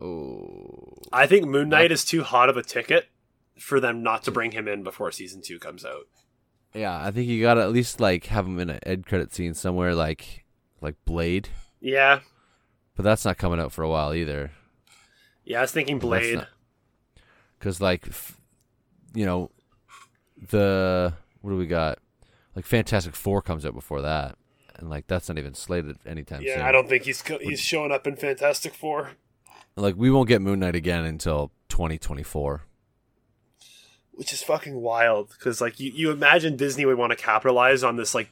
Oh. I think Moon Knight is too hot of a ticket for them not to bring him in before season two comes out. Yeah, I think you gotta at least like have him in an end credit scene somewhere, like like Blade. Yeah, But that's not coming out for a while either. yeah. I was thinking Blade. Because like, f- you know, the what do we got? Like Fantastic Four comes out before that, and like that's not even slated anytime Yeah, soon. Yeah, I don't think he's co- he's showing up in Fantastic Four, like we won't get Moon Knight again until 2024. which is fucking wild. Because like you, you imagine Disney would want to capitalize on this like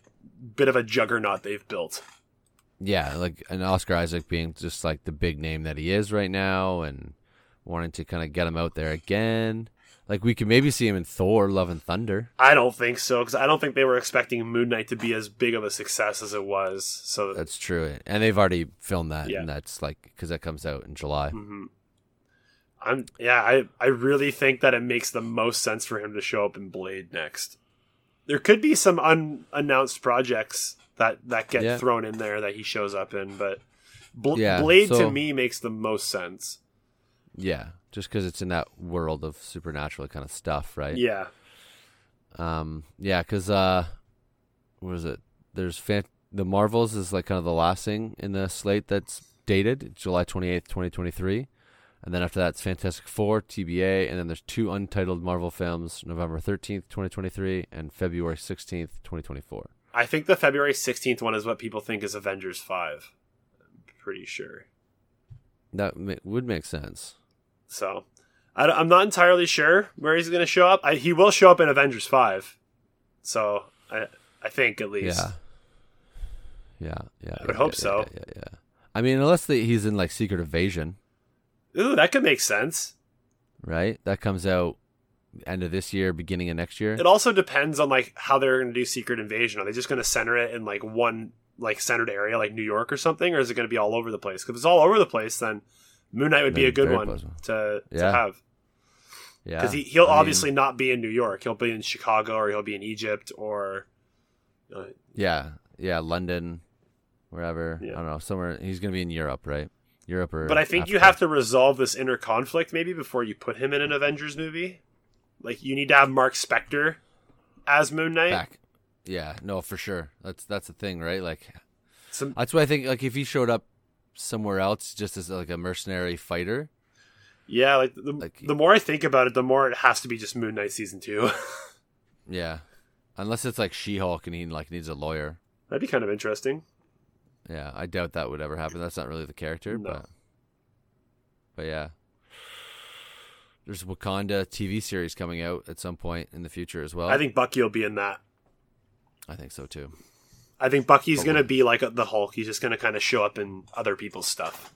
bit of a juggernaut they've built. Yeah, like an Oscar Isaac being just like the big name that he is right now, and wanting to kind of get him out there again. Like we could maybe see him in Thor: Love and Thunder. I don't think so because I don't think they were expecting Moon Knight to be as big of a success as it was. So That's true, and they've already filmed that, Yeah. and that's like because that comes out in July. hmm I'm yeah, I I really think that it makes the most sense for him to show up in Blade next. There could be some unannounced projects that that get Yeah. thrown in there that he shows up in, but Bl- Yeah, Blade to me makes the most sense. Yeah, just because it's in that world of supernatural kind of stuff, right? Yeah, Um, yeah, because uh, what is it? There's fan- the Marvels is like kind of the last thing in the slate that's dated July 28th, 2023. And then after that, it's Fantastic Four, TBA, and then there's two untitled Marvel films, November 13th, 2023, and February 16th, 2024. I think the February sixteenth one is what people think is Avengers five. I'm pretty sure. That would make sense. So I, am not entirely sure where he's going to show up. I, he will show up in Avengers five. So I I think at least. Yeah. Yeah, yeah. I would yeah, hope yeah, so. Yeah, yeah. I mean, unless the, he's in like Secret Invasion, Ooh, that could make sense. right? That comes out end of this year, beginning of next year. It also depends on like how they're going to do Secret Invasion. Are they just going to center it in like one like centered area, like New York or something, or is it going to be all over the place? Because if it's all over the place, then Moon Knight would be a good one to Yeah. to have yeah, because he he'll I mean, obviously not be in New York. He'll be in Chicago or he'll be in Egypt or uh, yeah, yeah, London. wherever. Yeah. I don't know, somewhere. He's gonna be in Europe, right? Europe or. But I think you have to resolve this inner conflict maybe before you put him in an Avengers movie. Like you need to have Mark Spector as Moon Knight. back. Yeah, no, for sure. That's that's the thing, right? Like Some, that's why I think like if he showed up somewhere else just as like a mercenary fighter, yeah, like the, Like- the more I think about it, the more it has to be just Moon Knight season two. yeah. Unless it's like She-Hulk and he like needs a lawyer. That'd be kind of interesting. Yeah, I doubt that would ever happen. That's not really the character, No. but but yeah. There's a Wakanda TV series coming out at some point in the future as well. I think Bucky will be in that. I think so too. I think Bucky's Probably. gonna be like the Hulk. He's just gonna kind of show up in other people's stuff.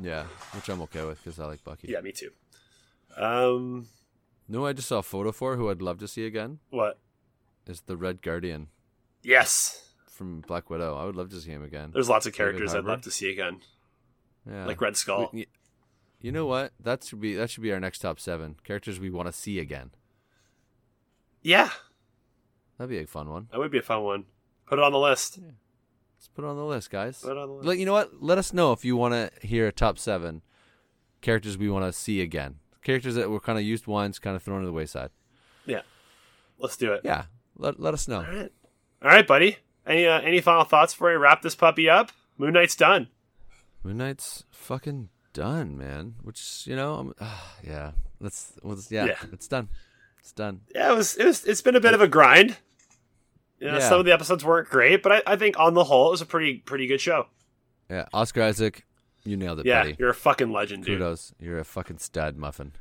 Yeah, which I'm okay with because I like Bucky. Yeah, me too. Um, No, I just saw a photo for who I'd love to see again what? is the Red Guardian Yes, from Black Widow. I would love to see him again. there's lots of characters I'd love to see again, Yeah, like Red Skull. We- You know what? That should be that should be our next top seven characters we want to see again. Yeah, That'd be a fun one. that would be a fun one. Put it on the list. Let's put it on the list, guys. Put it on the list. Let you know what? Let us know if you want to hear a top seven characters we want to see again. Characters that were kind of used once, kind of thrown to the wayside. Yeah. Let's do it. Yeah, let let us know. All right, all right, buddy. Any uh, any final thoughts before we wrap this puppy up? Moon Knight's done. Moon Knight's fucking done, man. Which you know, I'm, ah, yeah. Let's, let's yeah, Yeah. it's done. It's done. Yeah, it was. It was. It's been a bit of a grind. You know, Yeah. some of the episodes weren't great, but I, I think on the whole, it was a pretty pretty good show. Yeah, Oscar Isaac, you nailed it, Yeah, buddy. you're a fucking legend, dude. Kudos. You're a fucking stud muffin.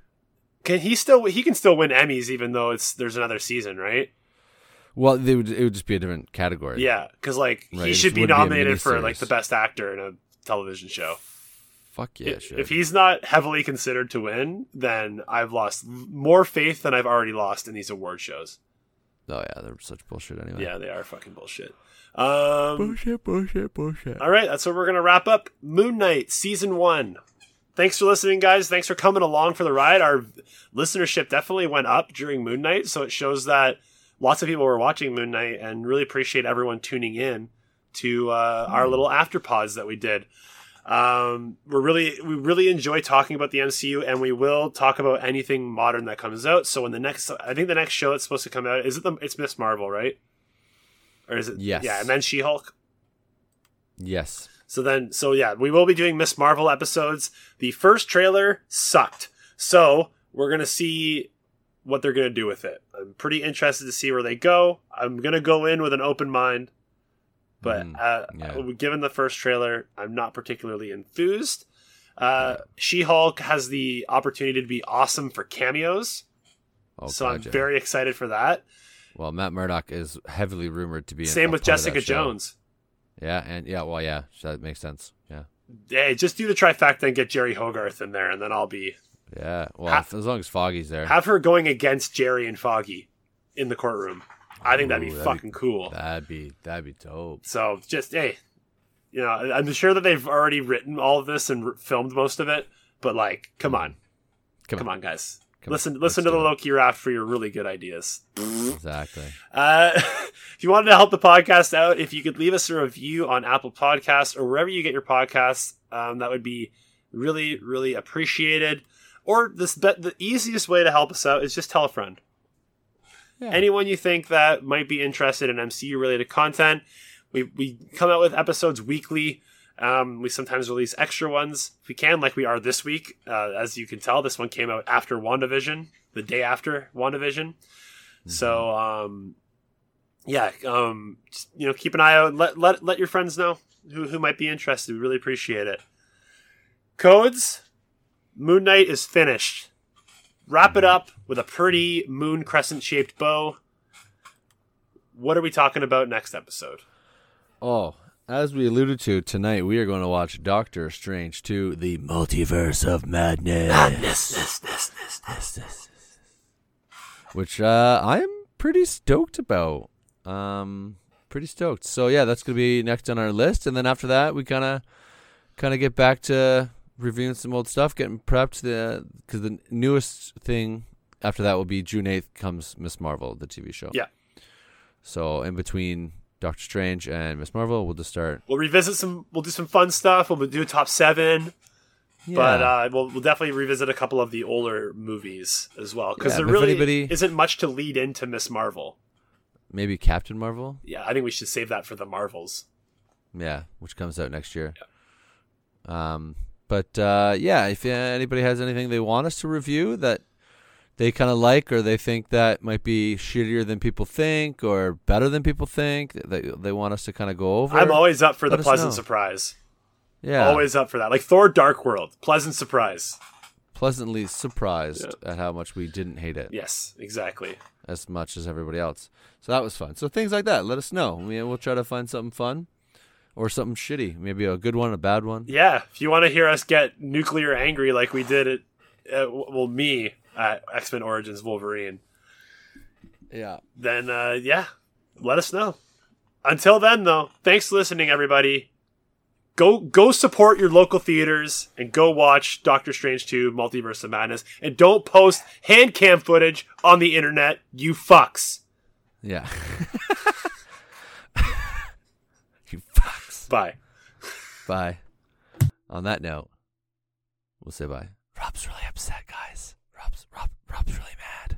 Can he still? He can still win Emmys, even though it's there's another season, right? Well, they would, it would just be a different category. Yeah, because like Right, he should be wouldn't be nominated for like the best actor in a television show. Fuck yeah, if he's not heavily considered to win, then I've lost more faith than I've already lost in these award shows. Oh yeah, they're such bullshit anyway. Yeah, they are fucking bullshit. Um, Bullshit, bullshit, bullshit. all right, that's where we're gonna wrap up Moon Knight season one. Thanks for listening, guys. Thanks for coming along for the ride. Our listenership definitely went up during Moon Knight, so it shows that lots of people were watching Moon Knight, and really appreciate everyone tuning in to uh, our little after pause that we did. Um, we're really we really enjoy talking about the MCU, and we will talk about anything modern that comes out. So in the next, I think the next show that's supposed to come out is it the it's Miss Marvel, right? Or is it? Yes. Yeah, and then She Hulk. Yes. So then, so yeah, we will be doing Miss Marvel episodes. The first trailer sucked, so we're gonna see what they're gonna do with it. I'm pretty interested to see where they go. I'm gonna go in with an open mind, but Mm, uh, yeah. given the first trailer, I'm not particularly enthused. Uh, She-Hulk has the opportunity to be awesome for cameos, Oh, so I'm very excited for that. well. Matt Murdock is heavily rumored to be. Same with part of that Jessica. Jones. Yeah, and yeah, well, yeah, so that makes sense. Yeah, Hey, just do the trifecta and get Jeri Hogarth in there, and then I'll be yeah. Well, Ha- if- as long as Foggy's there, have her going against Jeri and Foggy in the courtroom. I think that'd be that'd fucking cool. that'd be that'd be dope. So just hey, you know, I'm sure that they've already written all of this and r- filmed most of it, but like, come on, Come, come on, on, guys, Come listen, on, listen let's to the. Loki Raft for your really good ideas. exactly. Uh, if you wanted to help the podcast out, if you could leave us a review on Apple Podcasts or wherever you get your podcasts, um, that would be really, really appreciated. Or this, the easiest way to help us out is just tell a friend. Yeah. Anyone you think that might be interested in MCU related content, we we come out with episodes weekly. Um, we sometimes release extra ones if we can, like we are this week. Uh, as you can tell, this one came out after WandaVision, the day after WandaVision. So um, yeah, um, just, you know, keep an eye out. Let let let your friends know who who might be interested. We really appreciate it. Codes, Moon Knight is finished. Wrap it up with a pretty moon crescent shaped bow. What are we talking about next episode? Oh, as we alluded to tonight, we are going to watch Doctor Strange 2: The Multiverse of Madness. Which uh, I'm pretty stoked about. Um, pretty stoked. So yeah, that's gonna be next on our list, and then after that, we kind of, kind of get back to reviewing some old stuff, getting prepped. The because the newest thing after that will be June eighth comes Miss Marvel, the TV show. Yeah. So in between Doctor Strange and Miss Marvel. We'll just start. We'll revisit some. We'll do some fun stuff. We'll do a top seven. Yeah. But uh, we'll, we'll definitely revisit a couple of the older movies as well because Yeah, there really anybody- isn't much to lead into Miss Marvel. maybe Captain Marvel. Yeah, I think we should save that for the Marvels. Yeah, which comes out next year. Um, but uh, yeah, if anybody has anything they want us to review that they kind of like or they think that might be shittier than people think or better than people think that they, they want us to kind of go over. I'm always up for let the pleasant know. surprise. yeah, Always up for that. Like Thor: Dark World, pleasant surprise. pleasantly surprised at how much we didn't hate it Yes, exactly. as much as everybody else. So that was fun. So things like that, let us know. We'll try to find something fun or something shitty. Maybe a good one, a bad one. Yeah, if you want to hear us get nuclear angry like we did it, uh, well, me at X Men Origins Wolverine, Yeah. then uh, yeah, let us know. Until then, though, thanks for listening, everybody. Go go support your local theaters and go watch Doctor Strange 2 Multiverse of Madness and don't post hand cam footage on the internet, you fucks. Yeah. you fucks. Bye. Bye. On that note, we'll say bye. Rob's really upset, guys. Rob's Rob Rob's really mad.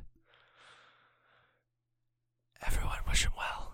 Everyone wish him well.